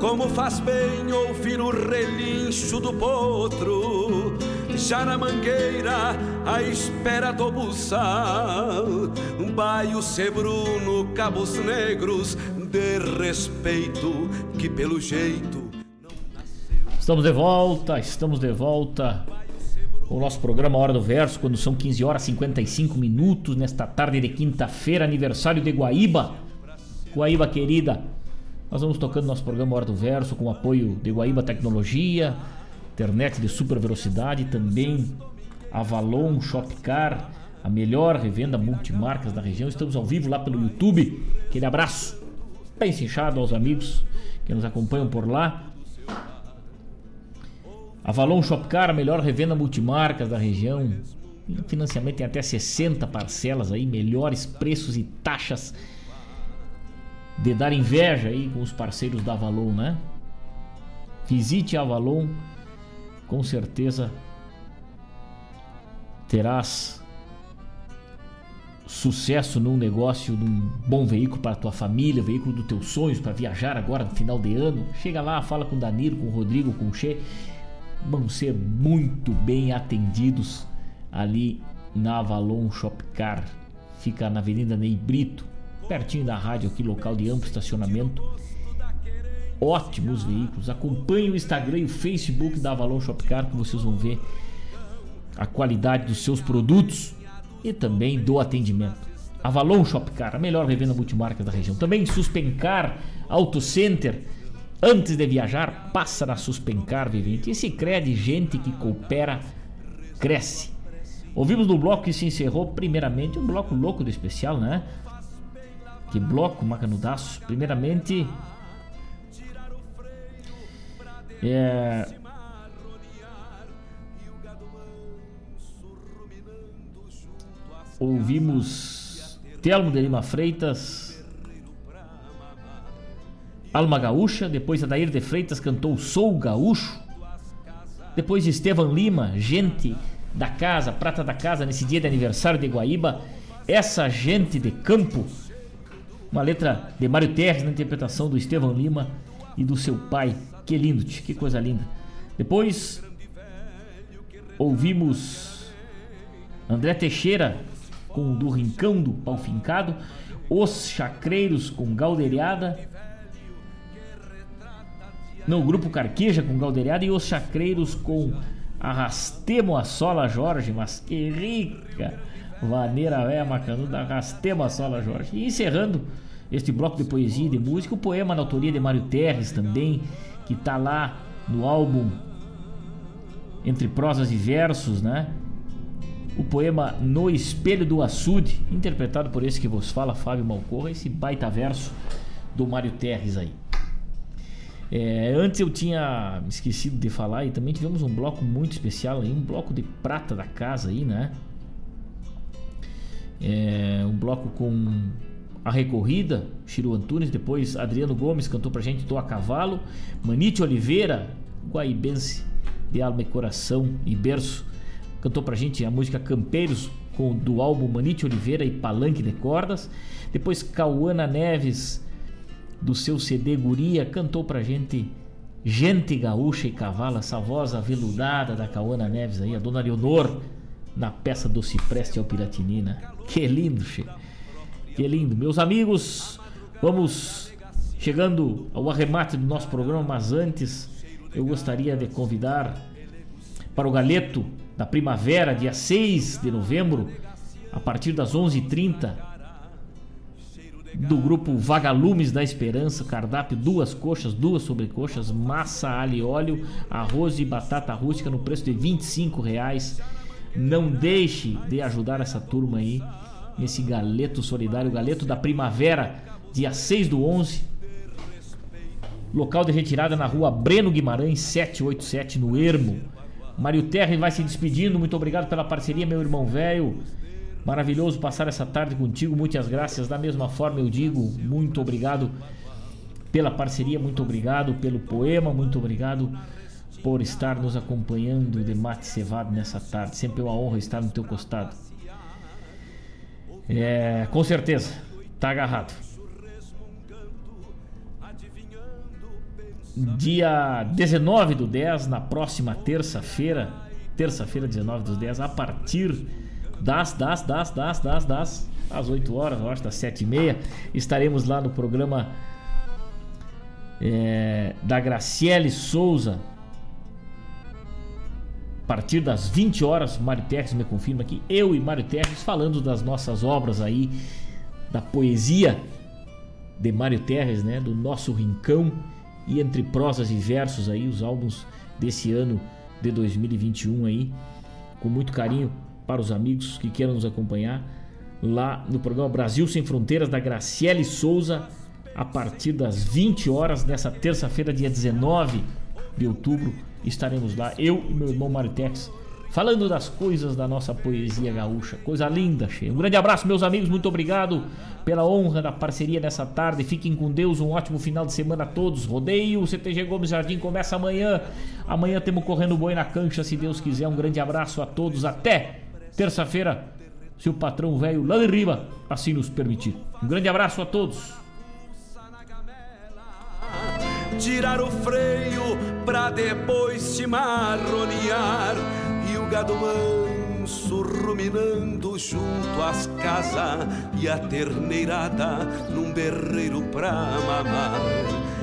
Como faz bem ouvir o relincho do potro já na mangueira, à espera do buçal. Um baio sebruno, cabos negros, de respeito, que pelo jeito. Estamos de volta, estamos de volta o nosso programa Hora do Verso, quando são 15 horas e 55 minutos, nesta tarde de quinta-feira, aniversário de Guaíba. Guaíba querida, nós vamos tocando nosso programa Hora do Verso com apoio de Guaíba Tecnologia, internet de super velocidade, também Avalon Shopcar, a melhor revenda multimarcas da região. Estamos ao vivo lá pelo YouTube. Aquele abraço bem cinchado aos amigos que nos acompanham por lá. Avalon Shopcar, a melhor revenda multimarcas da região. Em financiamento tem até 60 parcelas aí, melhores preços e taxas de dar inveja aí com os parceiros da Avalon, né? Visite a Avalon, com certeza terás sucesso num negócio, num bom veículo para tua família, veículo dos teus sonhos para viajar agora no final de ano. Chega lá, fala com o Danilo, com o Rodrigo, com o Che. Vão ser muito bem atendidos ali na Avalon Shopcar. Fica na Avenida Ney Brito, pertinho da rádio aqui, local de amplo estacionamento. Ótimos veículos. Acompanhe o Instagram e o Facebook da Avalon Shopcar que vocês vão ver a qualidade dos seus produtos e também do atendimento. Avalon Shopcar, a melhor revenda multimarca da região. Também Suspencar Auto Center. Antes de viajar, passa na Suspencar Vivente. Esse crede gente que coopera, cresce. Ouvimos no bloco que se encerrou, primeiramente, um bloco louco do especial, né? Que bloco macanudaço. Primeiramente, é, ouvimos Telmo de Lima Freitas, Alma Gaúcha, depois Adair de Freitas cantou Sou Gaúcho, depois Estevam Lima, gente da casa, prata da casa, nesse dia de aniversário de Guaíba, essa gente de campo, uma letra de Mário Terres na interpretação do Estevam Lima e do seu pai, que lindo, que coisa linda. Depois ouvimos André Teixeira com do Rincão do Pau Fincado, Os Chacreiros com Galderiada, no grupo Carqueja com Galderiada e Os Chacreiros com Arrastemo a Sola Jorge, mas que rica maneira é macanuda, Arrastemo a Sola Jorge. E encerrando este bloco de poesia e de música, o poema na autoria de Mário Terres também, que está lá no álbum Entre Prosas e Versos, né? o poema No Espelho do Açude, interpretado por esse que vos fala, Fábio Malcorra, esse baita verso do Mário Terres aí. É, antes eu tinha esquecido de falar e também tivemos um bloco muito especial aí, um bloco de prata da casa aí, né? É, um bloco com a recorrida, Chiru Antunes, depois Adriano Gomes cantou pra gente Tô a Cavalo, Manite Oliveira, guaibense de alma e coração e berço, cantou pra gente a música Campeiros com, do álbum Manite Oliveira e Palanque de Cordas. Depois Cauana Neves, do seu CD Guria, cantou pra gente Gente Gaúcha e Cavalo, essa voz aveludada da Cauana Neves aí, a dona Leonor, na peça do Cipreste ao Piratinina. Que lindo, che. Que lindo. Meus amigos, vamos chegando ao arremate do nosso programa, mas antes eu gostaria de convidar para o Galeto da primavera, dia 6 de novembro, a partir das 11h30, do grupo Vagalumes da Esperança, cardápio duas coxas, duas sobrecoxas, massa, alho e óleo, arroz e batata rústica no preço de 25 reais. Não deixe de ajudar essa turma aí nesse galeto solidário, galeto da primavera, dia 6 do 11. Local de retirada na rua Breno Guimarães 787 no Ermo. Mário Terra vai se despedindo. Muito obrigado pela parceria, meu irmão velho. Maravilhoso passar essa tarde contigo. Muitas graças. Da mesma forma, eu digo muito obrigado pela parceria, muito obrigado pelo poema, muito obrigado por estar nos acompanhando de mate cevado nessa tarde. Sempre uma honra estar no teu costado. É, com certeza, tá agarrado. Dia 19 do 10, na próxima terça-feira, terça-feira, 19 dos 10, a partir das, das, das, das, das, das, às 8 horas, eu acho, das 7 e meia, estaremos lá no programa é, da Graciele Souza. A partir das 20 horas, Mário Terres me confirma aqui, eu e Mário Terres falando das nossas obras aí, da poesia de Mário Terres, né, do nosso rincão e entre prosas e versos aí, os álbuns desse ano de 2021 aí, com muito carinho para os amigos que queiram nos acompanhar lá no programa Brasil Sem Fronteiras da Graciele Souza a partir das 20 horas nessa terça-feira, dia 19 de outubro, estaremos lá, eu e meu irmão Maritex, falando das coisas da nossa poesia gaúcha. Coisa linda, cheia. Um grande abraço, meus amigos, muito obrigado pela honra da parceria nessa tarde. Fiquem com Deus, um ótimo final de semana a todos. Rodeio, o CTG Gomes Jardim começa amanhã. Amanhã temos correndo boi na cancha, se Deus quiser. Um grande abraço a todos. Até terça-feira, se o patrão velho lá de riba assim nos permitir. Um grande abraço a todos tirar o freio pra depois se marronear. E o gado manso ruminando junto às casas e a terneirada num berreiro pra mamar